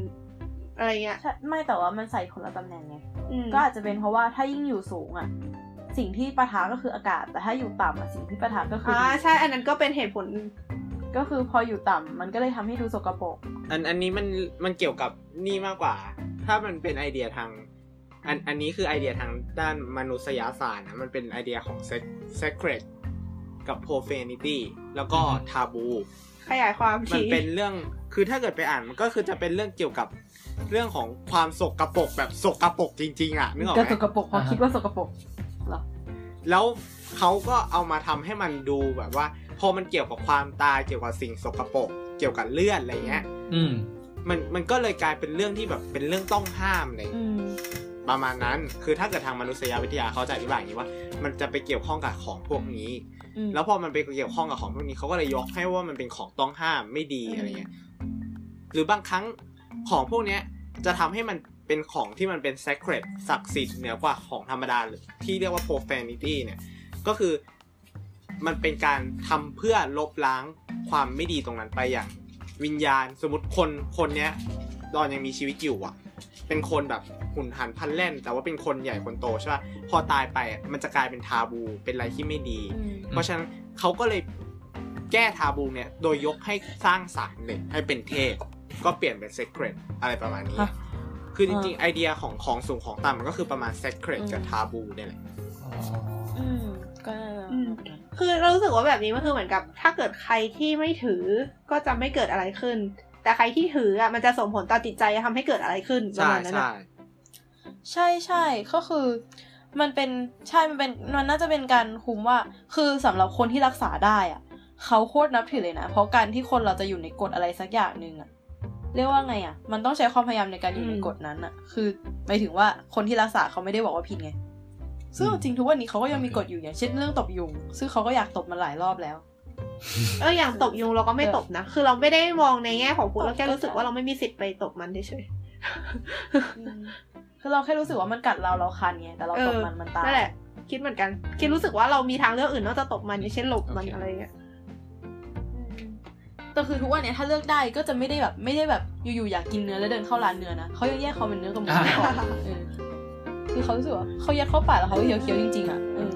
อะไรเงี้ยใช่ไม่แต่ว่ามันใส่คนละตำแหน่งไงอืมก็อาจจะเป็นเพราะว่าถ้ายิ่งอยู่สูงอะ สิ่งที่ปะทะก็คืออากาศ แต่ถ้าอยู่ต่ำอะสิ่งที่ปะทะก็คืออ่าอใช่อันนั้นก็เป็นเหตุผล ก็คือพออยู่ต่ำมันก็เลยทำให้ดูสกปรกอันอันนี้มันมันเกี่ยวกับนี่มากกว่า ถ้ามันเป็นไอเดียทางอันอันนี้คือไอเดียทางด้านมนุษยศาสตร์นะมันเป็นไอเดียของ sec- sacred กับ profanity แล้วก็อือฮึ taboo ขยายความมันทีเป็นเรื่องคือถ้าเกิดไปอ่านมันก็คือจะเป็นเรื่องเกี่ยวกับเรื่องของความสกรปรกแบบสกรปรกจริง ๆ อะนึกออกก็ไหมสกปรกเพราะอ่าฮะคิดว่าสกปรกเหรอแล้วเขาก็เอามาทำให้มันดูแบบว่า พอมันเกี่ยวกับความตายเกี่ยวกับสิ่งสกรปรกเกี่ยวกับเลือดอะไรเงี้ย อืมมันมันก็เลยกลายเป็นเรื่องที่แบบเป็นเรื่องต้องห้ามเลยอืมประมาณนั้น คือถ้าเกิดทางมนุษยวิทยาเขาจะอธิบายอย่างนี้ว่า มันจะไปเกี่ยวข้องกับของพวกนี้อืม แล้วพอมันไปเกี่ยวข้องกับของพวกนี้เขาก็เลยยกให้ว่ามันเป็นของต้องห้ามไม่ดีอืมอะไรเงี้ยหรือบางครั้งของพวกเนี้ยจะทำให้มันเป็นของที่มันเป็น sacred ศักดิ์สิทธิ์เหนือกว่าของธรรมดาหรือที่เรียกว่า profanity เนี่ยก็คือมันเป็นการทำเพื่อลบล้างความไม่ดีตรงนั้นไปอย่างวิญญาณสมมติคนคนเนี้ยตอนยังมีชีวิตอยู่อะ เป็นคนแบบหุ่นหันพลันแล่น แต่ว่าเป็นคนใหญ่คนโตใช่ป่ะพอตายไปอะมันจะกลายเป็นทาบูเป็นอะไรที่ไม่ดีอืมเพราะฉะนั้นเขาก็เลยแก้ทาบูเนี่ยโดยยกให้สร้างสารเลยให้เป็นเทพ ก็เปลี่ยนเป็น sacred อะไรประมาณนี้ฮะคือจริงๆ ไอเดียของของสูงของต่ำมันก็คือประมาณ sacred อืมกับทาบูเนี่ยแหละอ๋ออืมก็อืมคือเรารู้สึกว่าแบบนี้มันคือเหมือนกับ ถ้าเกิดใครที่ไม่ถือก็จะไม่เกิดอะไรขึ้น แต่ใครที่ถืออะมันจะส่งผลต่อจิตใจทำให้เกิดอะไรขึ้นประใช่มาณนั้นใช่อะใช่ใช่ก็คือมันเป็นใช่มันเป็นมันน่าจะเป็นการคุมว่า คือสำหรับคนที่รักษาได้อะเขาโคตรนับถือเลยนะ เพราะการที่คนเราจะอยู่ในกฎอะไรสักอย่างหนึ่งอะเรียกว่าไงอะ มันต้องใช้ความพยายามในการอยู่ในกฎนั้นอะ คือหมายถึงว่าคนที่รักษาเขาไม่ได้บอกว่าผิดไงซึ่งเอาจริงทุกวันนี้เขาก็ยังมีกฎอยู่อย่างเช่นเรื่องตบยุง ซึ่งเขาก็อยากตบมันหลายรอบแล้ว เอออย่างตบยุงเราก็ไม่ตบนะ คือเราไม่ได้มองในแง่ของพุทธเราแค่รู้สึกว่าเราไม่มีสิทธิ์ไปตบมันเฉยคือเราแค่รู้สึกว่ามันกัดเราเราคันไงแต่เราๆเอตอบมันมันตายนั่นแหละ คิดเหมือนกัน คิดรู้สึกว่าเรามีทางเลือกอื่นนอกจากตบมันอย่างเช่นหลบมันอะไรเงี้ยแต่คือทุกวันเนี้ยถ้าเลือกได้ก็จะไม่ได้แบบไม่ได้แบบอยู่ๆอยากกินเนื้อแล้วเดินเข้าร้านเนื้อนะเขายังแยกเขาเป็นเนื้อกับหมูอ่าก่อนเออคือเขารู้สึกว่าเขายัดเข้าปากแล้วเขาก็เคี้ยวๆจริงๆอะเออ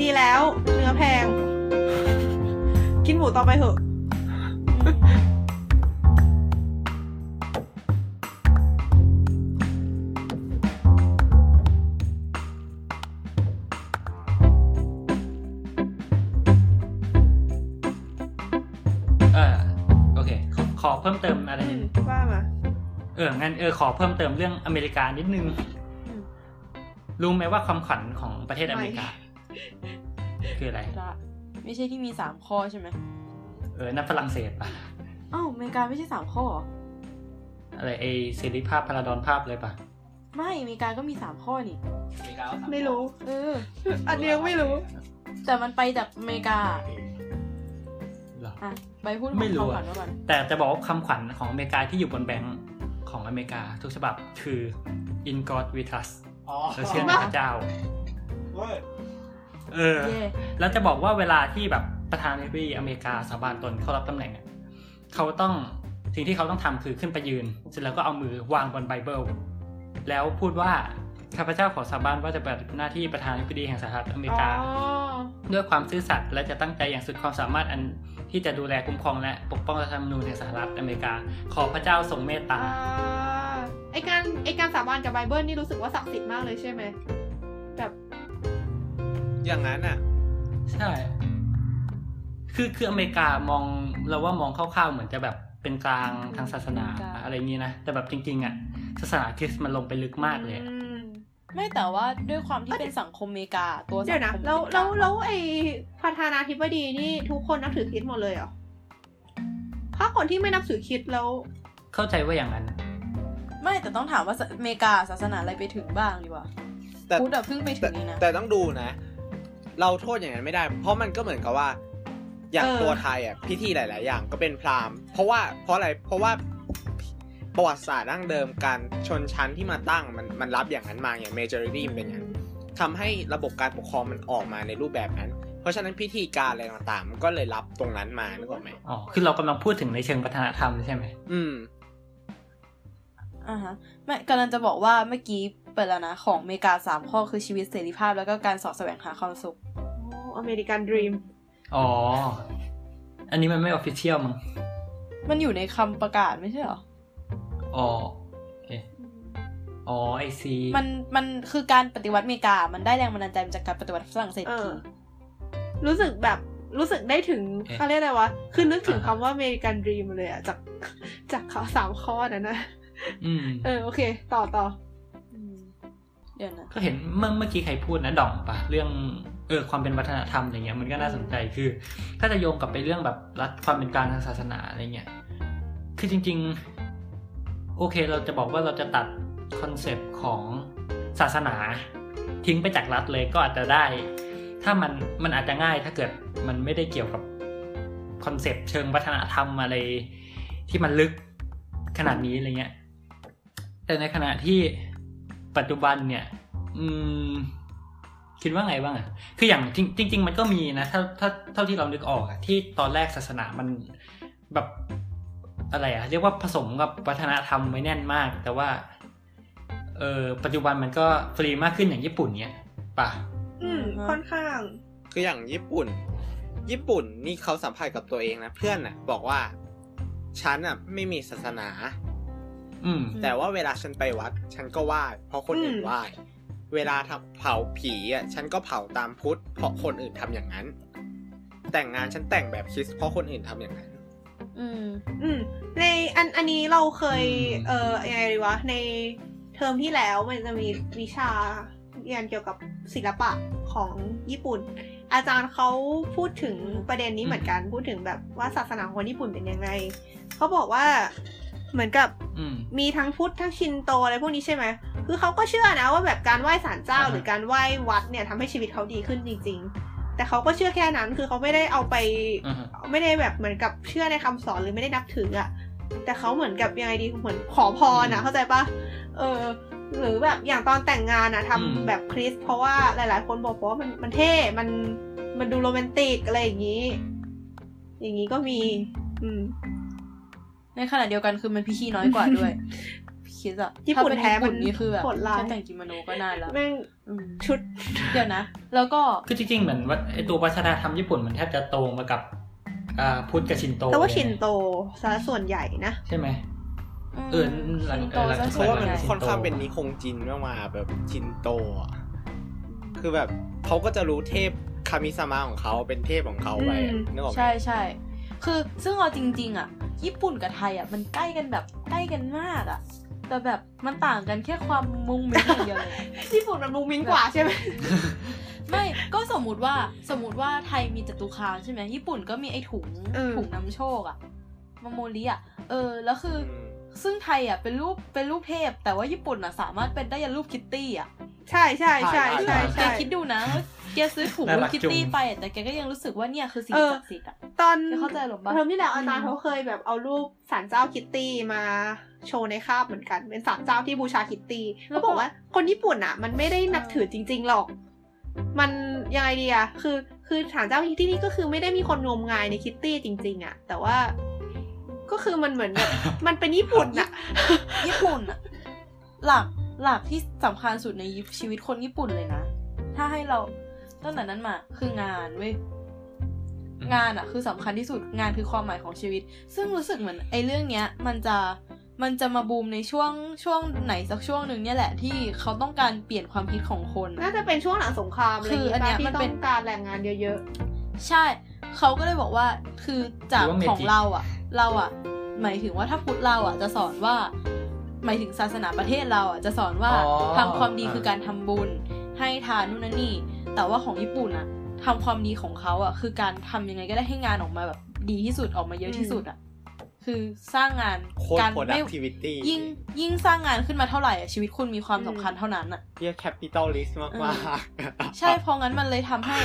ดีแล้วเนื้อแพง กินหมูต่อไปเถอะเออโอเค ขอขอเพิ่มเติมอะไรนิดนึงว่ามาเอองั้นเออขอเพิ่มเติมเรื่องอเมริกานิดนึง รู้ไหมว่าความขวัญของประเทศอเมริกา คืออะไรละ ไม่ใช่ที่มีสามข้อใช่ไหมเออนั่นฝรั่งเศสปะอ้าวอเมริกาไม่ใช่สามข้อเหรออะไรไอเสรีภาพพาราดอนภาพเลยปะไม่อเมริกาก็มีสามข้อนี่ไม่รู้ เออ อันนี้ยังไม่รู้ แต่มันไปจากอเมริกาเหรออะไปพูดของไม่รู้ความอะฝันไว้ก่อนแต่จะบอกว่าคำขวัญของอเมริกาที่อยู่บนแบงค์ของอเมริกาทุกฉบับคือ in God we trust อ๋อเราเชื่อในพระเจ้า เว้ยเออเย่แล้วจะบอกว่าเวลาที่แบบประธานาธิบดีอเมริกาสาบานตนเข้ารับตำแหน่งอะเขาต้องสิ่งที่เขาต้องทำคือขึ้นไปยืน เสร็จแล้วก็เอามือวางบนไบเบิลแล้วพูดว่าข้าพเจ้าขอสาบานว่าจะปฏิบัติหน้าที่ประธานาธิบดีแห่งสหรัฐอเมริกา ด้วยความซื่อสัตย์และจะตั้งใจอย่างสุดความสามารถอันที่จะดูแลคุ้มครองและปกป้องรัฐธรรมนูญแห่งสหรัฐอเมริกา ขอพระเจ้าทรงเมตตาอ่าไอการไอการสาบานกับไบเบิลนี่รู้สึกว่าศักดิ์สิทธิ์มากเลยใช่ไหมแบบ อย่างนั้นอะ ใช่ คือคืออเมริกามองเราว่ามองคร่าวๆเหมือนจะแบบเป็นกลางทางศาสนากลางอะไรอย่างนี้นะ แต่แบบจริง ๆ อะ ศาสนาคริสต์มันลงไปลึกมากเลยอะอืมไม่แต่ว่าด้วยความที่เป็นสังคมอเมริกาตัวสัเดี๋ยวงนะคมแล้วเป็นกแล้ลาวงแล้วไอ้ประธานาธิบดีนี่ทุกคนนับถือคริสต์หมดเลยเหรอถ้าคนที่ไม่นับถือคริสต์แล้ว เข้าใจว่าอย่างนั้น ไม่แต่ต้องถามว่าอเมริกาศาสนาอะไรไปถึงบ้างดีกว่าแต่พุทธอะเพิ่งไปถึแต่งนี่นะแต่ต้องดูนะ เราโทษอย่างนั้นไม่ได้ เพราะมันก็เหมือนกับว่า อย่างเออตัวไทยอะพิธีหลาย ๆ อย่างก็เป็นพราหมณ์เพราะว่าเพราะอะไรเพราะว่าประวัติศาสตร์ดั้งเดิมการชนชั้นที่มาตั้งมันมันรับอย่างนั้นมาอย่าง majority มันเป็นอย่างนั้นทำให้ระบบการปกครองมันออกมาในรูปแบบนั้น เพราะฉะนั้นพิธีการอะไรต่างๆ มันก็เลยรับตรงนั้นมานึกออกไหมอ๋อคือเรากำลังพูดถึงในเชิงวัฒนธรรมใช่ไหมอืมอ่าฮะไม่กำลังจะบอกว่าเมื่อกี้ เปิดแล้วนะ ของอเมริกาสามข้อคือชีวิตเสรีภาพแล้วก็การสอดแสวงหาความสุขโอ้อเมริกันดรีมอ๋อ อันนี้มันไม่ official มั้งมันอยู่ในคำประกาศไม่ใช่เหรอ อ๋อโอเคอ๋อ I see มันมันคือการปฏิวัติอเมริกา มันได้แรงบันดาลใจมาจากการปฏิวัติฝรั่งเศสเอทีอรู้สึกแบบรู้สึกได้ถึงเขาเรียกอะไรวะ คือนึกถึงคำว่า American dream เลยอะจากจากเขาสามข้อนั้นนะอืมเออโอเค ต่อต่ออืม เดี๋ยวนะก็เห็นเมื่อเมื่อกี้ใครพูดนะดองปะเรื่องเออความเป็นวัฒนธรรมอะไรเงี้ยมันก็น่าสนใจคือ ถ้าจะโยงกลับไปเรื่องแบบรัฐความเป็นกลางทางศาสนาอะไรเงี้ยคือจริง ๆ โอเคเราจะบอกว่าเราจะตัด concept ของศาสนาทิ้งไปจากรัฐเลยก็อาจจะได้ ถ้ามันมันอาจจะง่ายถ้าเกิดมันไม่ได้เกี่ยวกับ concept เชิงวัฒนธรรมอะไรที่มันลึกขนาดนี้อะไรเงี้ยแต่ในขณะที่ ปัจจุบันเนี่ย อืม คิดว่าไงบ้างอะคืออย่างจริงจริงๆมันก็มีนะถ้าถ้าเท่าที่เรานึกออกอะที่ตอนแรกศาสนามันแบบอะไรอะเรียกว่าผสมกับวัฒนธรรมไว้แน่นมาก แต่ว่า เออปัจจุบันมันก็ฟรีมากขึ้นอย่างญี่ปุ่นเนี่ยป่ะ อืมค่อนข้าง คืออย่างญี่ปุ่น ญี่ปุ่นนี่เขาสัมผัสกับตัวเองนะเพื่อนน่ะ บอกว่าฉันอะไม่มีศาสนาอืม แต่ว่าเวลาฉันไปวัด ฉันก็ไหว้เพราะคนอื่นอืมไหว้เวลาทำเผาผีอะฉันก็เผาตามพุทธเพราะคนอื่นทำอย่างนั้น แต่งงานฉันแต่งแบบคริสต์เพราะคนอื่นทำอย่างนั้น อืม อืม ในอันอันนี้เราเคยอืมเออยังไงดีวะในเทอมที่แล้วมันจะมีวิชาเรียนเกี่ยวกับศิลปะของญี่ปุ่น อาจารย์เขาพูดถึงประเด็นนี้เหมือนกันพูดถึงแบบว่าศาสนาของคนญี่ปุ่นเป็นยังไงเขาบอกว่า เหมือนกับอืมมีทั้งพุทธทั้งชินโตอะไรพวกนี้ใช่ไหมคือเขาก็เชื่อนะว่าแบบการไหว้ศาลเจ้าอ่าฮะหรือการไหว้วัดเนี่ยทำให้ชีวิตเขาดีขึ้นจริง ๆ แต่เขาก็เชื่อแค่นั้นคือเขาไม่ได้เอาไปอือฮะไม่ได้แบบเหมือนกับเชื่อในคำสอนหรือไม่ได้นับถืออะแต่เขาเหมือนกับยังไงดีเหมือนขอพรอะเข้าใจปะเออหรือแบบอย่างตอนแต่งงานอะทำอืมแบบคริสต์เพราะว่าหลาย ๆ คนบอกว่ามันมันเท่มันมันดูโรแมนติกอะไรอย่างนี้ อย่างนี้ก็มี อืม ในขณะเดียวกันคือมันพิธีน้อยกว่าด้วยคิดอะญี่ปุ่นถ้าเป็แท้ญี่ปุ่นมันนี่คือแบบโหดร้ายแค่แต่งกิโมโนก็นานแล้วแม่งอืมชุดเดี๋ยวนะ แล้วก็คือจริงๆเหมือนว่าไอตัววัฒนธรรมญี่ปุ่นมันแทบจะตรงมากับอ่าพุทธกับชินโต แต่ว่าเลยะชินโตซะส่วนใหญ่นะ ใช่ไหมเออหลังชินโตหลังซะเพส่วราะว่ามันใหญ่ค่อนข้างเป็นนิคงจินมากมาแบบชินโตอะคือแบบเขาก็จะรู้เทพคามิสมาของเขาเป็นเทพของเขาไปอะอืมนึกออกไหมใช่ใช่คือซึ่งเอาจริง ๆ อะ ญี่ปุ่นกับไทยอะมันใกล้กันแบบใกล้กันมากอะ แต่แบบมันต่างกันแค่ความมุงมิ้งอย่างเดียวเลยญี่ปุ่นมันมุงมิงกว่าใช่ไหมไม่ก็สมมุติว่าสมมุติว่าไทยมีจตุคามใช่ไหมญี่ปุ่นก็มีไอ้ถุงเออถุงนำโชคอะมาโมริอะเออแล้วคืออมซึ่งไทยอะเป็นรูปเป็นรูปเทพ แต่ว่าญี่ปุ่นอะสามารถเป็นได้ยันรูปคิตตี้อะใช่ใช่ใช่ใช่แกใช่คิดดูนะว่า แกซื้อถุงน่ารูรัปกคิตจุงตี้ไปอะแต่แกก็ยังรู้สึกว่าเนี่ยคือสิ่งเออศักดิ์สิทธิ์อะตอนเข้าใจหรอปะเทอมที่แล้วอาจารย์อืมเขาเคยแบบเอารูปศาลเจ้าคิตตี้มาโชว์ในคาบเหมือนกัน เป็นศาลเจ้าที่บูชาคิตตี้เขาบอกว่าคนญี่ปุ่นอะมันไม่ได้นับถือจริง ๆหรอก มันยังไงดีอะคือคือศาลเจ้าคิตตี้นี่ก็คือไม่ได้มีคนงมงายในคิตตี้จริง ๆอะแต่ว่าก็คือมันเหมือนแบบมันเป็นญี่ปุ่นอะญี่ปุ่นอะหลักหลักที่สำคัญสุดในชีวิตคนญี่ปุ่นเลยนะ ถ้าให้เรา ตั้งแต่นั้นมาคืองานเว้ยงานอะคือสำคัญที่สุดงานคือความหมายของชีวิต ซึ่งรู้สึกเหมือนไอ้เรื่องเนี้ย มันจะมันจะมาบูมในช่วงช่วงไหนสักช่วงหนึ่งเนี่ยแหละที่เขาต้องการเปลี่ยนความคิดของคน น่าจะเป็นช่วงหลังสงครามอะไรอย่างคืออันเนี้เงี้ยยมันที่เป็ต้อนงการแรงงานเยอะใช่ เขาก็เลยบอกว่าคือจากหรือว่าเมจิของเราอะ เราอะ หมายถึงว่าถ้าพุทธเราอะจะสอนว่า หมายถึงศาสนาประเทศเราอะจะสอนว่าอ๋อทำความดีคือการทำบุญ ให้ทานนู่นนั่นนี่ แต่ว่าของญี่ปุ่นอะทำความดีของเขาอะคือการทำยังไงก็ได้ให้งานออกมาแบบดีที่สุดออกมาเยอะที่สุดอะคือสร้างงานโคตรการไม่ productivity ยิ่งยิ่งสร้างงานขึ้นมาเท่าไหร่อะชีวิตคุณมีความสำคัญเท่านั้นอะเรียก capitalist มากมากใช่เพราะงั้นมันเลยทำให้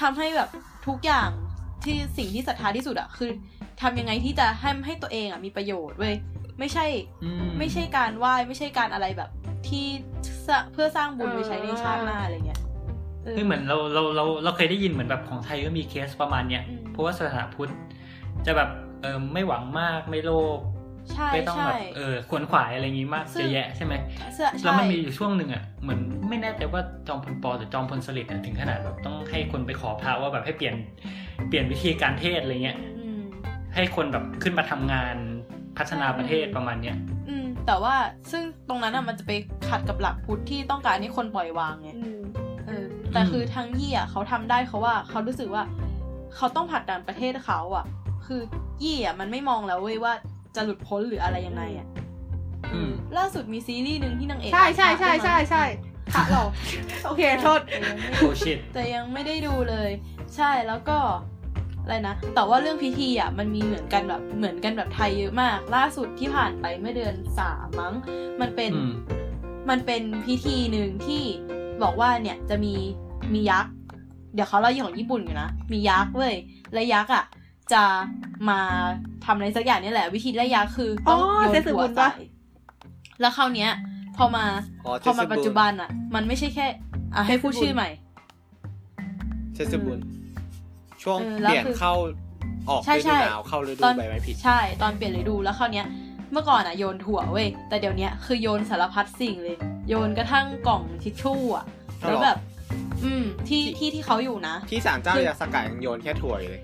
ทำให้แบบทุกอย่างที่สิ่งที่ศรัทธาที่สุดอะคือทำยังไงที่จะให้ให้ตัวเองอะมีประโยชน์เว้ยไม่ใช่อืไม่ใช่การไหว้ไม่ใช่การอะไรแบบที่สร้างเพื่อสร้างบุญไว้ใช้ในชาติหน้าอะไรเงี้ย คือเหมือนเราเราเราเราเคยได้ยินเหมือนแบบของไทยก็มีเคสประมาณเนี้ยอืมเพราะว่าศาสนาพุทธจะแบบเออไม่หวังมากไม่โลภใช่ไม่ต้องใช่แบบเออขวนขวายอะไรอย่างงี้มากซึ่เยงอะแยะใช่ไหมเสื้อแล้วใช่มันมีอยู่ช่วงหนึ่งอะเหมือนไม่แน่ใจว่าจอมพลปอหรือจอมพลสฤษดิ์อะถึงขนาดแบบต้องให้คนไปขอพระว่าแบบให้เปลี่ยนเปลี่ยนวิธีการเทศอะไรเงี้ยอืมให้คนแบบขึ้นมาทำงานพัฒนาประเทศประมาณเนี้ยอืมแต่ว่าซึ่งตรงนั้นอะมันจะไปขัดกับหลักพุทธที่ต้องการให้คนปล่อยวางไงๆอืมเออ แต่คือทางยี่อะเขาทำได้เขาว่าเขารู้สึกว่า เขาต้องผลักดันประเทศเขาอะ คือยี่อะมันไม่มองแล้วเว้ยว่าจะหลุดพ้นหรืออะไรยังไงอะอืมล่าสุดมีซีรีส์หนึ่งที่นางเอกใช่ใช่ใช่พระใช่ใช่ค่ะเราโอเคโทษแต่ยังไม่โอชิตแต่ยังไม่ได้ดูเลย ใช่แล้วก็อะไรนะ แต่ว่าเรื่องพิธีอะมันมีเหมือนกันแบบเหมือนกันแบบไทยเยอะมาก ล่าสุดที่ผ่านไปเมื่อเดือนสามมั้ง มันเป็นอืมมันเป็นพิธีหนึ่งที่บอกว่าเนี่ยจะมี มียักษ์ เดี๋ยวเขาเล่าอย่างของญี่ปุ่นอยู่นะ มียักษ์เว้ย และยักษ์อะ จะมาทำอะไรสักอย่างนี่แหละ วิธีได้ยักษ์คือต้องอ๋อโยนเซซึหับุวญใส่ปะแล้วคราวเนี้ย พอมาอ๋อพอมาเทศบุญปัจจุบันอะ มันไม่ใช่แค่อะให้พูดชื่อใหม่เทศบุญช่วงเออเปแล้วลี่ยนคือเข้าออกใช่ฤใช่ดูหนาวเข้าฤดูตอนใบไม้ผลิใช่ ตอนเปลี่ยนฤดูแล้วคราวเนี้ยเมื่อก่อนอะโยนถั่วเว้ยแต่เดี๋ยวเนี้ยคือโยนสารพัดสิ่งเลย โยนกระทั่งกล่องทิชชู่อะแล้วแบบ อืมที่ที่ที่เขาอยู่นะ ที่ศาลเจ้าคือยาสกัดยังโยนแค่ถั่วอยู่เลย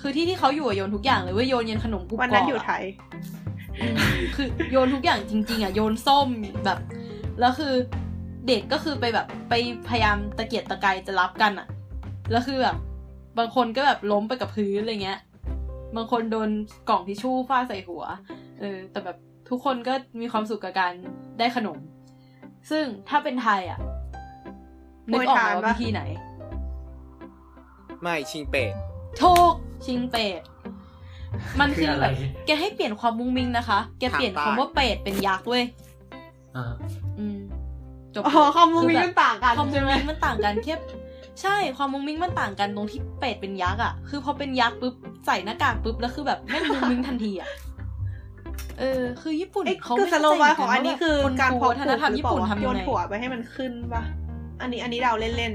คือที่ที่เขาอยู่อะโยนทุกอย่างเลยเว้ยโยนยันขนมกรุบกรอบวันนั้นอยู่ไทยอืมคือโยนทุกอย่างจริง ๆอะโยนส้มแบบแล้วคือเด็กก็คือไปแบบไปพยายามตะเกียกตะกายจะรับกันอะ แล้วคือแบบบางคนก็แบบล้มไปกับพื้นอะไรเงี้ย บางคนโดนกล่องทิชชู่ฟาดใส่หัว เออ แต่แบบทุกคนก็มีความสุขกับการได้ขนม ซึ่งถ้าเป็นไทยอะ นึกออกไหมโปรยทานว่าปะวิธีไหน ไม่ชิงเป็ดโชคชิงเป็ดมันคืคือออะไรแบบแกให้เปลี่ยนความมุ้งมิ้งนะคะ แกเปลี่ยนคำว่าเป็ดเป็นยักษ์เว้ยอ่าอืมจบอ๋อความมุ้งมิ้งคืมันแบบต่างกันความมุ้ใช่งไหมมิ้งมันต่างกันแค่ใช่ความมุ้งมิ้งมันต่างกันตรงที่เป็ดเป็นยักษ์อะ คือพอเป็นยักษ์ปุ๊บใส่หน้ากากปุ๊บแล้วคือแบบแม่งมุ้งมิ้งทันทีอะเออคือญี่ปุ่นเอ้ยเขาคือไม่สเข้าโลใจบายเหขมืองนอักันนนี้ว่าคือคนการกเพลัวาะวัฒนธรรมญี่ปุ่นทำโยยังนไงถั่วไปให้มันขึ้นปะ อันนี้อันนี้เราเล่น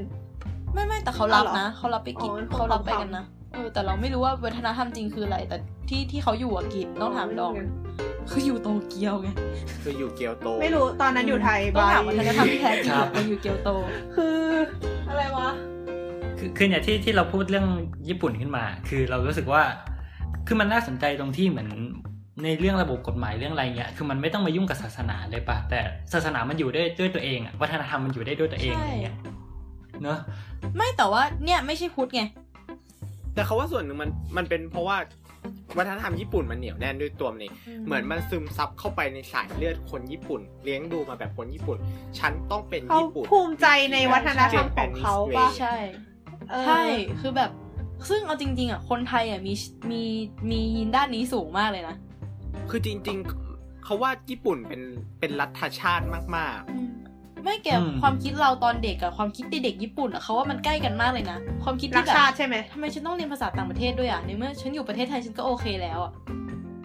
ไม่ไม่แต่เขารับอ๋อเหรอนะเขารับไปกินอ๋อเขารับไปเขาทำกันนะเออแต่เราไม่รู้ว่าวัฒนธรรมจริงคืออะไร แต่ที่ที่เขาอยู่อะกินต้องถามดองอ๋อคืออยู่โตเกียวไงคืออยู่เกียวโตๆไม่รู้ตอนนั้นอยู่ไทยต้องบายถามวัฒนธรรมที่แท้จริงครับมันอยู่เกียวโต คืออะไรวะคือคือเนี่ยที่ที่เราพูดเรื่องญี่ปุ่นขึ้นมา คือเรารู้สึกว่าคือมันน่าสนใจตรงที่เหมือน ในเรื่องระบบกฎหมายเรื่องอะไรเงี้ย คือมันไม่ต้องมายุ่งกับศาสนาเลยปะแต่ศาสนามันอยู่ได้ด้วยตัวเองอะวัฒนธรรมมันอยู่ได้ด้วยตัวเองใช่อะไรเงี้ยเนอะไม่แต่ว่าเนี่ยไม่ใช่พุทธไง แต่เขาว่าส่วนหนึ่งมันมันเป็นเพราะว่าวัฒนธรรมญี่ปุ่นมันเหนียวแน่นด้วยตัวมันเองเหมือนมันซึมซับเข้าไปในสายเลือดคนญี่ปุ่น เลี้ยงดูมาแบบคนญี่ปุ่น ฉันต้องเป็นเขาญี่ปุ่นภูมิใจในวัฒนธรรมของเขาปะใช่เออใช่คือแบบซึ่งเอาจริง ๆอะคนไทยอะมีมีมียีนด้านนี้สูงมากเลยนะ คือจริง ๆ เขาว่าญี่ปุ่นเป็นเป็นรัฐชาติมากไม่เกี่ยวความคิดเราตอนเด็กกับความคิดเด็กญี่ปุ่นอะเขาว่ามันใกล้กันมากเลยนะ ความคิดรัที่กแบบชาติใช่ไหมทำไมฉันต้องเรียนภาษาต่างประเทศด้วยอะในเมื่อฉันอยู่ประเทศไทยฉันก็โอเคแล้วอะ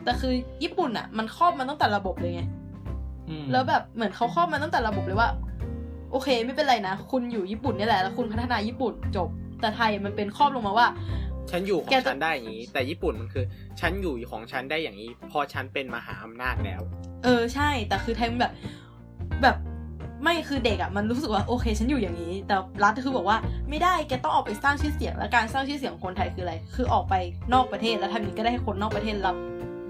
แต่คือญี่ปุ่นอะมันครอบมันตั้งแต่ระบบเลยไงอืมแล้วแบบเหมือนเขาครอบมันตั้งแต่ระบบเลยว่า โอเคไม่เป็นไรนะ คุณอยู่ญี่ปุ่นนี่แหละแล้วคุณพัฒนาญี่ปุ่นจบแต่ไทยมันเป็นครอบลงมาว่าๆ ฉันอยู่ขอแกงจะฉันได้อย่างนี้ แต่ญี่ปุ่นมันคือ ฉันอยู่ของฉันได้อย่างนี้ พอฉันเป็นมหาอำนาจแล้ว เออใช่ แต่คือไทยมันแบบ แบบไม่คือเด็กอะ่ะมันรู้สึกว่าโอเคฉันอยู่อย่างนี้ แต่รัฐคือบอกว่าไม่ได้แกต้องออกไปสร้างชื่อเสียงและการสร้างชื่อเสียงของคนไทยคืออะไร คือออกไปนอกประเทศแล้วทำอย่างนี้ก็ได้ให้คนนอกประเทศรับ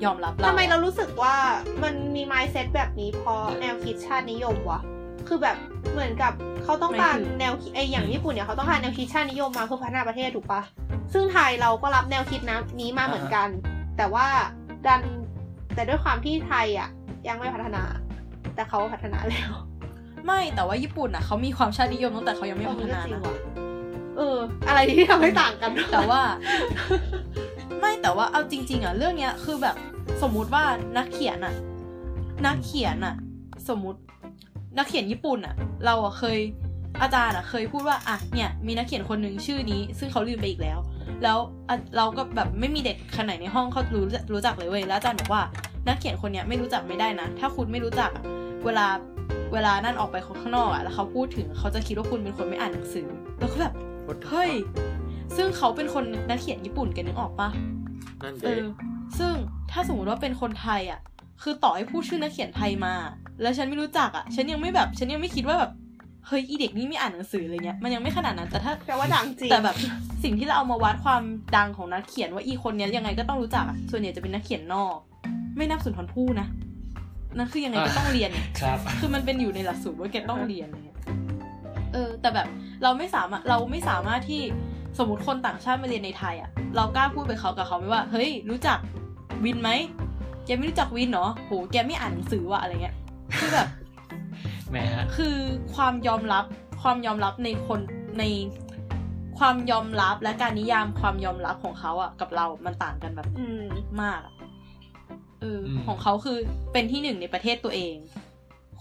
ยอมรับเราทำไมเรารู้สึกว่ามันมี mindset แบบนี้เพราะแนวคิดชาตินิยมวะ คือแบบเหมือนกับเขาต้องการแนวคิดไออย่างญี่ปุ่นเนี่ยเขาต้องการแนวคิดชาตินิยมมาเพื่อพัฒนาประเทศถูกปะซึ่งไทยเราก็รับแนวคิดนะนี้มาเหมือนกัน แต่ว่าดันแต่ด้วยความที่ไทยอะยังไม่พัฒนา แต่เขาพัฒนาแล้ว ไม่แต่ว่าญี่ปุ่นอะเขามีความชาตินิยมตั้งแต่เขายังไม่พัฒนาเออก็จรินะงว่ะเอออะไรที่ทำให้ต่างกัน แต่ว่า ไม่แต่ว่าเอาจริง ๆ อะ เรื่องเนี้ยคือแบบสมมุติว่านักเขียนอะ นักเขียนอะ สมมุติ นักเขียนญี่ปุ่นอะเราอะเคยอาจารย์อะเคยพูดว่าอะเนี่ยมีนักเขียนคนหนึ่งชื่อนี้ ซึ่งเขาลืมไปอีกแล้ว แล้วอะเราก็แบบไม่มีเด็กคนไหนในห้องเขารู้รู้จักเลยเว้ยแล้วอาจารย์บอกว่านักเขียนคนเนี้ยไม่รู้จักไม่ได้นะ ถ้าคุณไม่รู้จักอะเวลาเวลานั่นออกไปข้างนอกอะแล้วเขาพูดถึงเขาจะคิดว่าคุณเป็นคนไม่อ่านหนังสือ แล้วก็แบบเฮ้ยซึ่งเขาเป็นคนนักเขียนญี่ปุ่นกันนึกออกปะนั่นเอเด็อซึ่งถ้าสมมติว่าเป็นคนไทยอะคือต่อให้พูดชื่อนักเขียนไทยมา แล้วฉันไม่รู้จักอะ ฉันยังไม่แบบ ฉันยังไม่คิดว่าแบบ เฮ้ย อีเด็กนี่ไม่อ่านหนังสืออะไรเงี้ย มันยังไม่ขนาดนั้น แต่ถ้าแต่ว่าดังจริง แต่แบบสิ่งที่เราเอามาวัดความดังของนักเขียนว่าอีคนเนี้ยยังไงก็ต้องรู้จักอะส่วนใหญ่จะเป็นนักเขียนนอก ไม่นับสุนทรภู่นะ นั่นคือยังไงก็ต้องเรียน ครับ คือมันเป็นอยู่ในหลักสูตรว่าแกต้องเรียนอะไรเงี้ยเออ แต่แบบเราไม่สามารถ เราไม่สามารถที่สมมติคนต่างชาติมาเรียนในไทยอะ เรากล้าพูดไปเขากับเขาไหมว่า เฮ้ย รู้จักวินไหมแกไม่รู้จักวินเนาะโห แกไม่อ่านหนังสือว่ะอะไรเงี้ย คือแบบแหมฮะคือความยอมรับความยอมรับในคนในความยอมรับและการนิยามความยอมรับของเขาอะกับเรามันต่างกันแบบ อืมมากอะเอออมของเขาคือเป็นที่หนึ่งในประเทศตัวเอง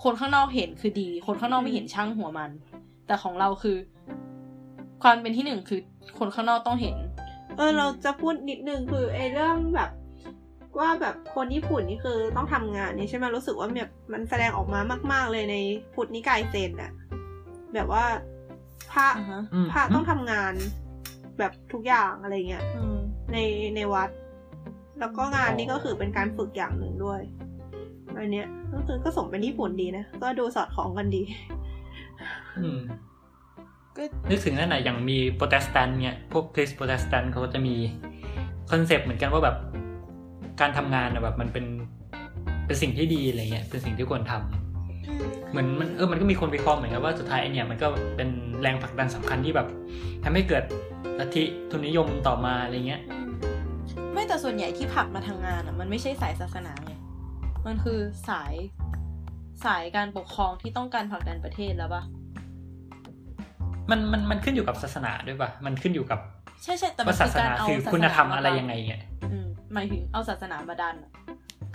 คนข้างนอกเห็นคือดี คนข้างนอกไม่เห็นช่างหัวมัน แต่ของเราคือ ความเป็นที่หนึ่งคือคนข้างนอกต้องเห็น เออเราจะพูดนิดนึงคือไอ้เรื่องแบบ ว่าแบบคนญี่ปุ่นนี่คือต้องทำงานเนี่ยใช่ไหมรู้สึกว่าแบบมันแสดงออกมามาก ๆ เลยในพุทธนิกายเซนอะแบบว่าพระอ่าฮะอืมพระต้องทำงานแบบทุกอย่างอะไรเงี้ยอืมในในวัด แล้วก็งานนี้ก็คือเป็นการฝึกอย่างหนึ่งด้วยอันเนี้ยก็คือก็สมเป็นญี่ปุ่นดีนะก็ดูสอดคล้องกันดีอืมก็นึกถึงนั่นแหละอย่างมีโปรเตสแตนต์เนี่ยพวกคริสต์โปรเตสแตนต์เขาก็จะมี concept เหมือนกันว่าแบบ การทำงานอะแบบมันเป็นเป็นสิ่งที่ดีอะไรเงี้ยเป็นสิ่งที่ควรทำเหมือนมันเออมันก็มีคนวิเคราะห์เหมือนกันว่าสุดท้ายไอ้เนี่ยมันก็เป็นแรงผลักดันสำคัญที่แบบทำให้เกิดลัทธิทุนนิยมต่อมาอะไรเงี้ยอืมไม่แต่ส่วนใหญ่ที่ผลักมาทางงานอะมันไม่ใช่สายศาสนาไงมันคือสายสายการปกครองที่ต้องการผลักดันประเทศแล้วปะมันมันมันขึ้นอยู่กับศาสนาด้วยป่ะมันขึ้นอยู่กับใช่ใช่แต่มัว่านศาคือสการนาเอาคือศาสนาคุณธรรมอะไรายังไงไงอืม หมายถึงเอาศาสนามาดันอะ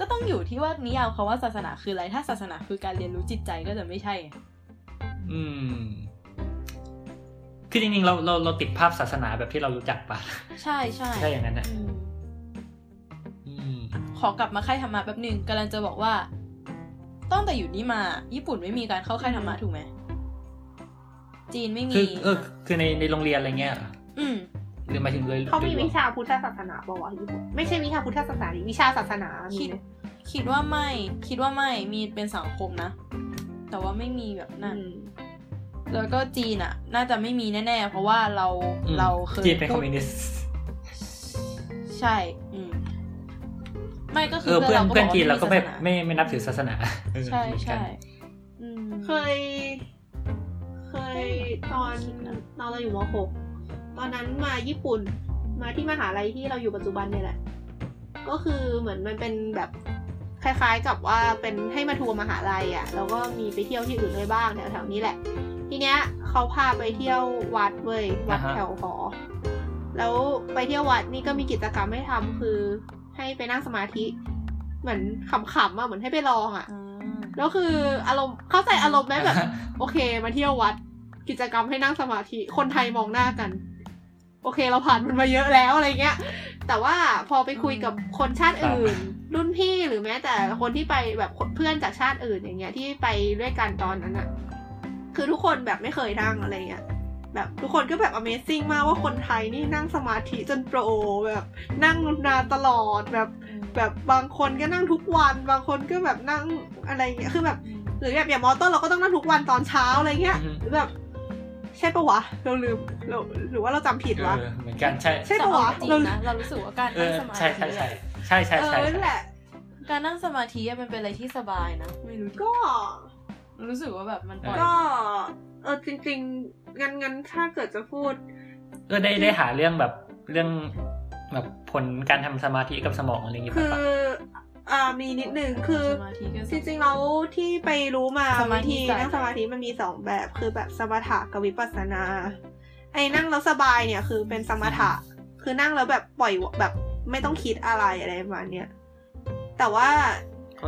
ก็ต้องอยู่ที่ว่านิยามเขาว่าศาสนาคืออะไร ถ้าศาสนาคือการเรียนรู้จิตใจก็จะไม่ใช่ไงอืม คือจริงๆเราเราเราติดภาพศาสนาแบบที่เรารู้จักป่ะใช่ใช่ใช่อย่างนั้นนะอืมอืมขอกลับมาค่ายธรรมะแป๊บหนึงกำลังจะบอกว่าตั้งแต่อยู่นี่มา ญี่ปุ่นไม่มีการเข้าค่ายธรรมะถูกไหมจีนไม่มีคือเออคือในในโรงเรียนอะไรเงี้ยเหรออืม หรือหมายถึงเลยเขามีโดยรวิชาพุทธศาสนาปะวะญี่ปุ่นไม่ใช่วิชาพุทธศาสนาดิวิชาศาสนามีคิดไหมคิดว่าไม่ คิดว่าไม่มีเป็นสังคมนะ แต่ว่าไม่มีแบบอืนั้นมแล้วก็จีนอะ น่าจะไม่มีแน่ๆ เพราะว่าเราอืมเราเคยจีนเป็นคพูอมดมิวนิสต์ใช่ อืมไม่ก็คืเออเพื่อนราเพื่อนบจีนเราก็ไม่ศสนาไม่ไม่นับถือศาสนา ใช่เหมือนกัใช่นอืมเคย เคยตอนตอนเราอยู่ม .6 ตอนนั้นมาญี่ปุ่นมาที่มหาลัยที่เราอยู่ปัจจุบันเนี่ยแหละ ก็คือเหมือนมันเป็นแบบคล้ายๆ กับว่าเป็นให้มาทัวร์มหาลัยอะ่ะแล้วก็มีไปเที่ยวที่อื่นด้วยบ้างแถวๆนี้แหละ ทีเนี้ยเขาพาไปเที่ยววัดเว้ยวัดอ่าฮะแถวหอแล้วไปเที่ยววัดนี่ก็มีกิจกรรมให้ทำคือให้ไปนั่งสมาธิ เหมือนขำๆอะเหมือนให้ไปลองอะอ่าแล้วคืออารมณ์เข้าใจอารมณ์ไหมแบบ โอเค มาเที่ยววัด กิจกรรมให้นั่งสมาธิ คนไทยมองหน้ากัน โอเคเราผ่านมันมาเยอะแล้วอะไรเงี้ย แต่ว่าพอไปคุยกับคนชาติอื่น รุ่นพี่หรือแม้แต่คนที่ไปแบบเพื่อนจากชาติอื่นอย่างเงี้ยที่ไปด้วยกันตอนนั้นอะคือทุกคนแบบไม่เคยนั่งอะไรเงี้ยแบบทุกคนก็แบบ Amazing มากว่าคนไทยนี่นั่งสมาธิจนโปรแบบนั่งนานตลอดแบบแบบบางคนก็นั่งทุกวัน บางคนก็แบบนั่งอะไรเงี้ยคือแบบหรือแบบอย่างมอต้นเราก็ต้องนั่งทุกวันตอนเช้าอะไรเงี้ยอือฮึหรือแบบ ใช่ปะวะ เราลืมเราหรือว่าเราจำผิดเอวะอเหมือนกันใช่ใช่แต่ปะเอาวะจริงเรานะเรารู้สึกว่าการเอนั่งอสมาธิใช่ใช่ใช่ใช่ใช่เอใช่อนั่นแหละ การนั่งสมาธิอะมันเป็นอะไรที่สบายนะไม่รู้ดิก็ รู้สึกว่าแบบมันปล่อย ก็เออจริงๆงั้นงั้นถ้าเกิดจะพูดก็ได้ได้หาเรื่องแบบเรื่องแบบผลการทำสมาธิกับสมองอะไรอย่างงี้คืป่ะอ อ่ามีนิดนึงคือสมาธิก็จริงๆแล้วที่ไปรู้มาสมาธิวิธีสายนั่งสมาธิมันมีสองแบบคือแบบสมถะกับวิปัสสนา ไอ้นั่งแล้วสบายเนี่ยคือเป็นสมถะ คือนั่งแล้วแบบปล่อยแบบไม่ต้องคิดอะไรอะไรประมาณเนี้ยแต่ว่า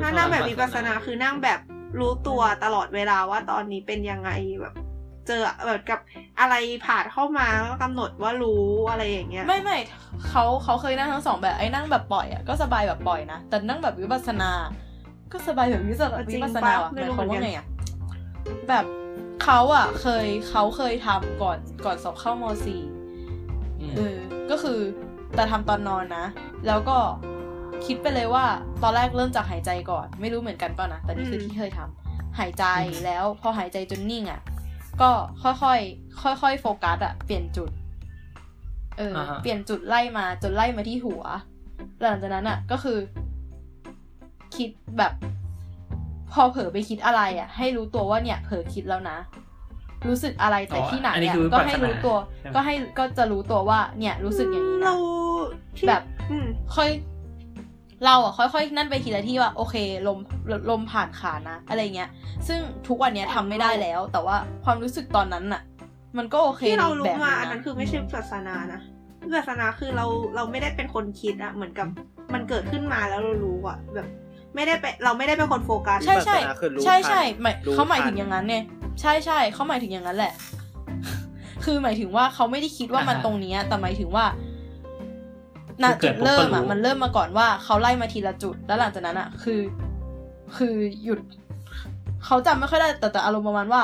ถ้านั่งแบบวิปัสสนาคือนั่งแบบรู้ตัวตลอดเวลาว่าตอนนี้เป็นยังไงแบบ เจอแบบกับอะไรผ่านเข้ามาก็กำหนดว่ารู้อะไรอย่างเงี้ย ไม่ไม่เขาเขาเคยนั่งทั้งสองแบบไอ้นั่งแบบปล่อยอะก็สบายแบบปล่อยนะแต่นั่งแบบวิปัสสนา ก็สบายแบบวิปัสสนาจริงวิปัสสนาปะอะหไม่มายรู้ความว่าเหมือนกันไงอะแบบเขาอะ เคยเขาเคยทำก่อนก่อนสอบเข้ามสี่มเออก็คือแต่ทำตอนนอนนะ แล้วก็คิดไปเลยว่า ตอนแรกเริ่มจากหายใจก่อน ไม่รู้เหมือนกันป่ะนะแต่นี่คืออืมที่เคยทำหายใจแล้วพอหายใจจนนิ่งอะ ก็ค่อยๆค่อยๆโฟกัสอะเปลี่ยนจุด เอออ่าฮะเปลี่ยนจุดไล่มาจนไล่มาที่หัว หลังจากนั้นอะก็คือ คิดแบบ พอเผลอไปคิดอะไรอะให้รู้ตัวว่าเนี่ย เผลอคิดแล้วนะ รู้สึกอะไรแต่อ๋อที่ไหนอันนี้อะคือก็วิปัสสนาให้รู้ตัวใช่ไหมก็ให้ก็จะรู้ตัวว่า เนี่ย รู้สึกอย่างนี้นะเราที่แบบอืมค่อย เราอะค่อยๆ นั่นไปทีละที่ว่าโอเคลมลมผ่านขานะ อะไรเงี้ย ซึ่งทุกวันเนี้ยทำไม่ได้แล้ว แต่ว่าความรู้สึกตอนนั้นน่ะ มันก็โอเคที่เราในรู้แบบมานึงอันนั้นคือไม่ใช่วิปัสสนานะวิปัสสนาคือเราเราไม่ได้เป็นคนคิดอะเหมือนกับมันเกิดขึ้นมาแล้วเรารู้อะแบบ ไม่ได้ไปเราไม่ได้เป็นคนโฟกัสใช่ใช่วิปัสสนาคือรู้ใช่ทันใช่หมายรู้เขาหมายทันถึงอย่างนั้นเนี่ยใช่ใช่เขาหมายถึงอย่างนั้นแหละ คือหมายถึงว่าเขาไม่ได้คิดว่ามันอ่าฮะตรงเนี้ย แต่หมายถึงว่า ณคือเกิจุดดปุ๊บเริ่มก็รู้อะมันเริ่มมาก่อนว่าเขาไล่มาทีละจุด แล้วหลังจากนั้นอะ คือ คือหยุดเขาจำไม่ค่อยได้แต่แต่อารมณ์ประมาณว่า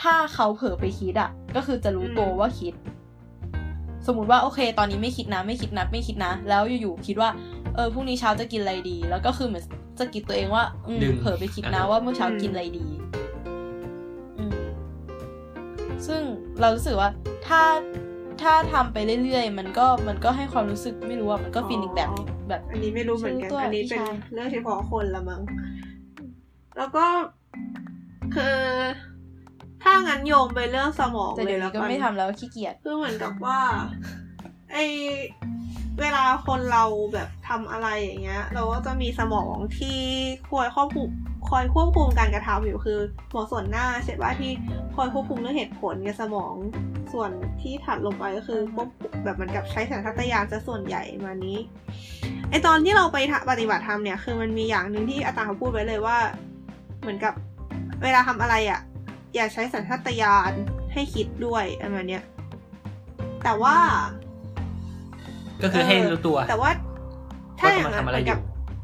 ถ้าเขาเผลอไปคิดอะ ก็คือจะรู้ตัวว่าคิด สมมติว่าโอเค ตอนนี้ไม่คิดนะ ไม่คิดนะไม่คิดนะ แล้วอยู่ๆคิดว่าเออพรุ่งนี้เช้าจะกินอะไรดี แล้วก็คือเหมือนจะกิดตัวเองว่า อืมดึงเผลอไปคิดนะอ่าว่าเมื่อเช้ากินอะไรดีอืมซึ่งเรารู้สึกว่าถ้า ถ้าทำไปเรื่อยๆ มันก็มันก็ให้ความรู้สึกไม่รู้ว่ามันก็ฟีลอีกแบบหนึ่งแบบ อันนี้ไม่รู้เหมือนกันชื่อตัวอันนี้เป็นพี่ชายเรื่องเฉพาะคนละมั้ง แล้วก็คือถ้างั้นโยงไปเรื่องสมองแต่เลเดี๋ยยวแล้นี้วก็กันไม่ทำแล้วขี้เกียจคือเหมือนกับว่า ไอ เวลาคนเราแบบทำอะไรอย่างเงี้ย เราก็จะมีสมองที่คอยควบคุมคอยควบคุมการกระทำอยู่คือหมอส่วนหน้าใช่ปะที่คอยควบคุมเรื่องเหตุผลกับสมองส่วนที่ถัดลงไปก็คือควบคุมแบบเหมือนกับใช้สัญชาตญาณจะส่วนใหญ่มานี้ไอตอนที่เราไปทำปฏิบัติธรรมเนี่ยคือมันมีอย่างหนึ่งที่อาจารย์เขาพูดไว้เลยว่า เหมือนกับเวลาทำอะไรอะ่ะ อย่าใช้สัญชาตญาณให้คิดด้วยประมาณเนี้ยแต่ว่า ก็คือให้รู้ตัว แต่ว่า ถ้าอย่างนั้นว่าเหกำลังทำอะไรมือนกับอยู่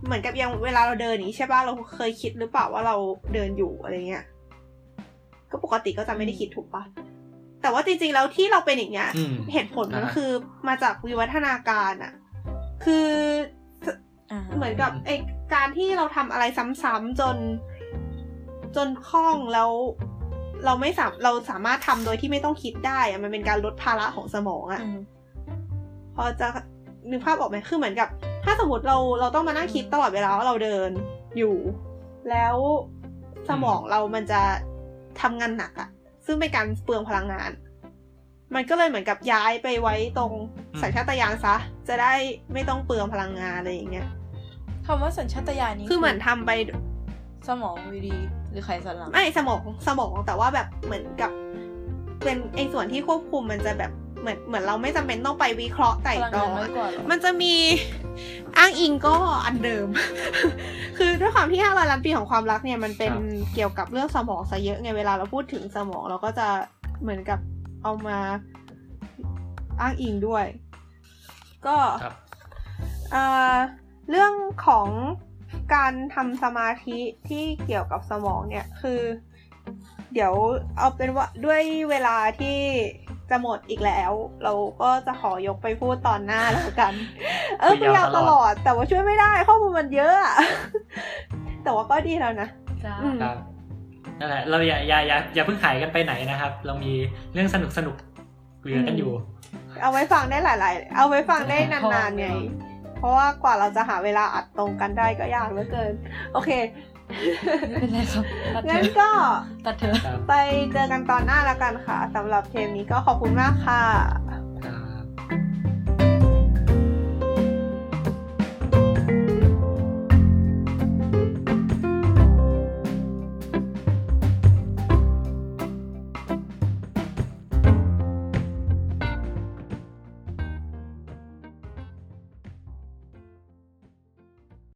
เหมือนกับอย่างเวลาเราเดินอย่างนี้ใช่ป่ะเราเคยคิดหรือเปล่าว่าเราเดินอยู่อะไรเงี้ยก็ปกติก็จะไม่ได้คิดถูกปะแต่ว่าจริงๆแล้วที่เราเป็นอย่างเงี้ยอืมเหตุผลมันอ่าคือมาจากวิวัฒนาการอะคืออ่าเหมือนกับไอการที่เราทำอะไรซ้ำๆจน จนคล่องแล้วเราไม่สามเราสามารถทำโดยที่ไม่ต้องคิดได้อะมันเป็นการลดภาระของสมองอะอืม พอจะนึกภาพออกไหมคือเหมือนกับ ถ้าสมมติเราเราต้องมานั่งคิดตลอดเวลาว่าเราเดินอยู่ แล้วสมองเรามันจะทำงานหนักอะซึ่งเป็นการเปลืองพลังงาน มันก็เลยเหมือนกับย้ายไปไว้ตรงอืมสัญชาตญาณซะ จะได้ไม่ต้องเปลืองพลังงานอะไรอย่างเงี้ยคำว่าสัญชาตญาณนี้คือเหมือนทำไปสมองวีดี หรือไขสันหลังไม่สมองสมองแต่ว่าแบบเหมือนกับ เป็นไอ้ส่วนที่ควบคุมมันจะแบบ เหมือนเหมือนเราไม่จำเป็นต้องไปวิเคราะห์ไต่พลังตรองานงน้อยกว่าเหรอมันจะมีอ้างอิงก็อันเดิม คือด้วยความที่ห้าร้อยล้านปีของความรักเนี่ยมันเป็นครับเกี่ยวกับเรื่องสมองซะเยอะไงเวลาเราพูดถึงสมองเราก็จะเหมือนกับเอามาอ้างอิงด้วย ก็ครับเอ่อเรื่องของการทำสมาธิที่เกี่ยวกับสมองเนี่ยคือ เดี๋ยวเอาเป็นว่าด้วยเวลาที่ จะหมดอีกแล้ว เราก็จะขอยกไปพูดตอนหน้าแล้วกัน เออคุคุยยยาวยาวตตลลออดดแต่ว่าช่วยไม่ได้ข้อมูลมันเยอะอะแต่ว่าก็ดีแล้วนะจ้าอืมครับนั่นแหละเราอย่าอย่าอย่าอย่าเพิ่งหายกันไปไหนนะครับ เรามีเรื่องสนุกสนุกๆเหลือกันอยู่ เอาไว้ฟังได้หลาย ๆ เอาไว้ฟังได้นานๆไงเพราะว่ากว่าเราจะหาเวลาอัดตรงกันได้ก็ยากเหลือเกิน โอเค ไม่เป็นไรครับตัดเถงั้นอะก็ตัดเถอะครับไปเจอกันตอนหน้าแล้วกันค่ะสำหรับเทปนี้ก็ขอบคุณมากค่ะ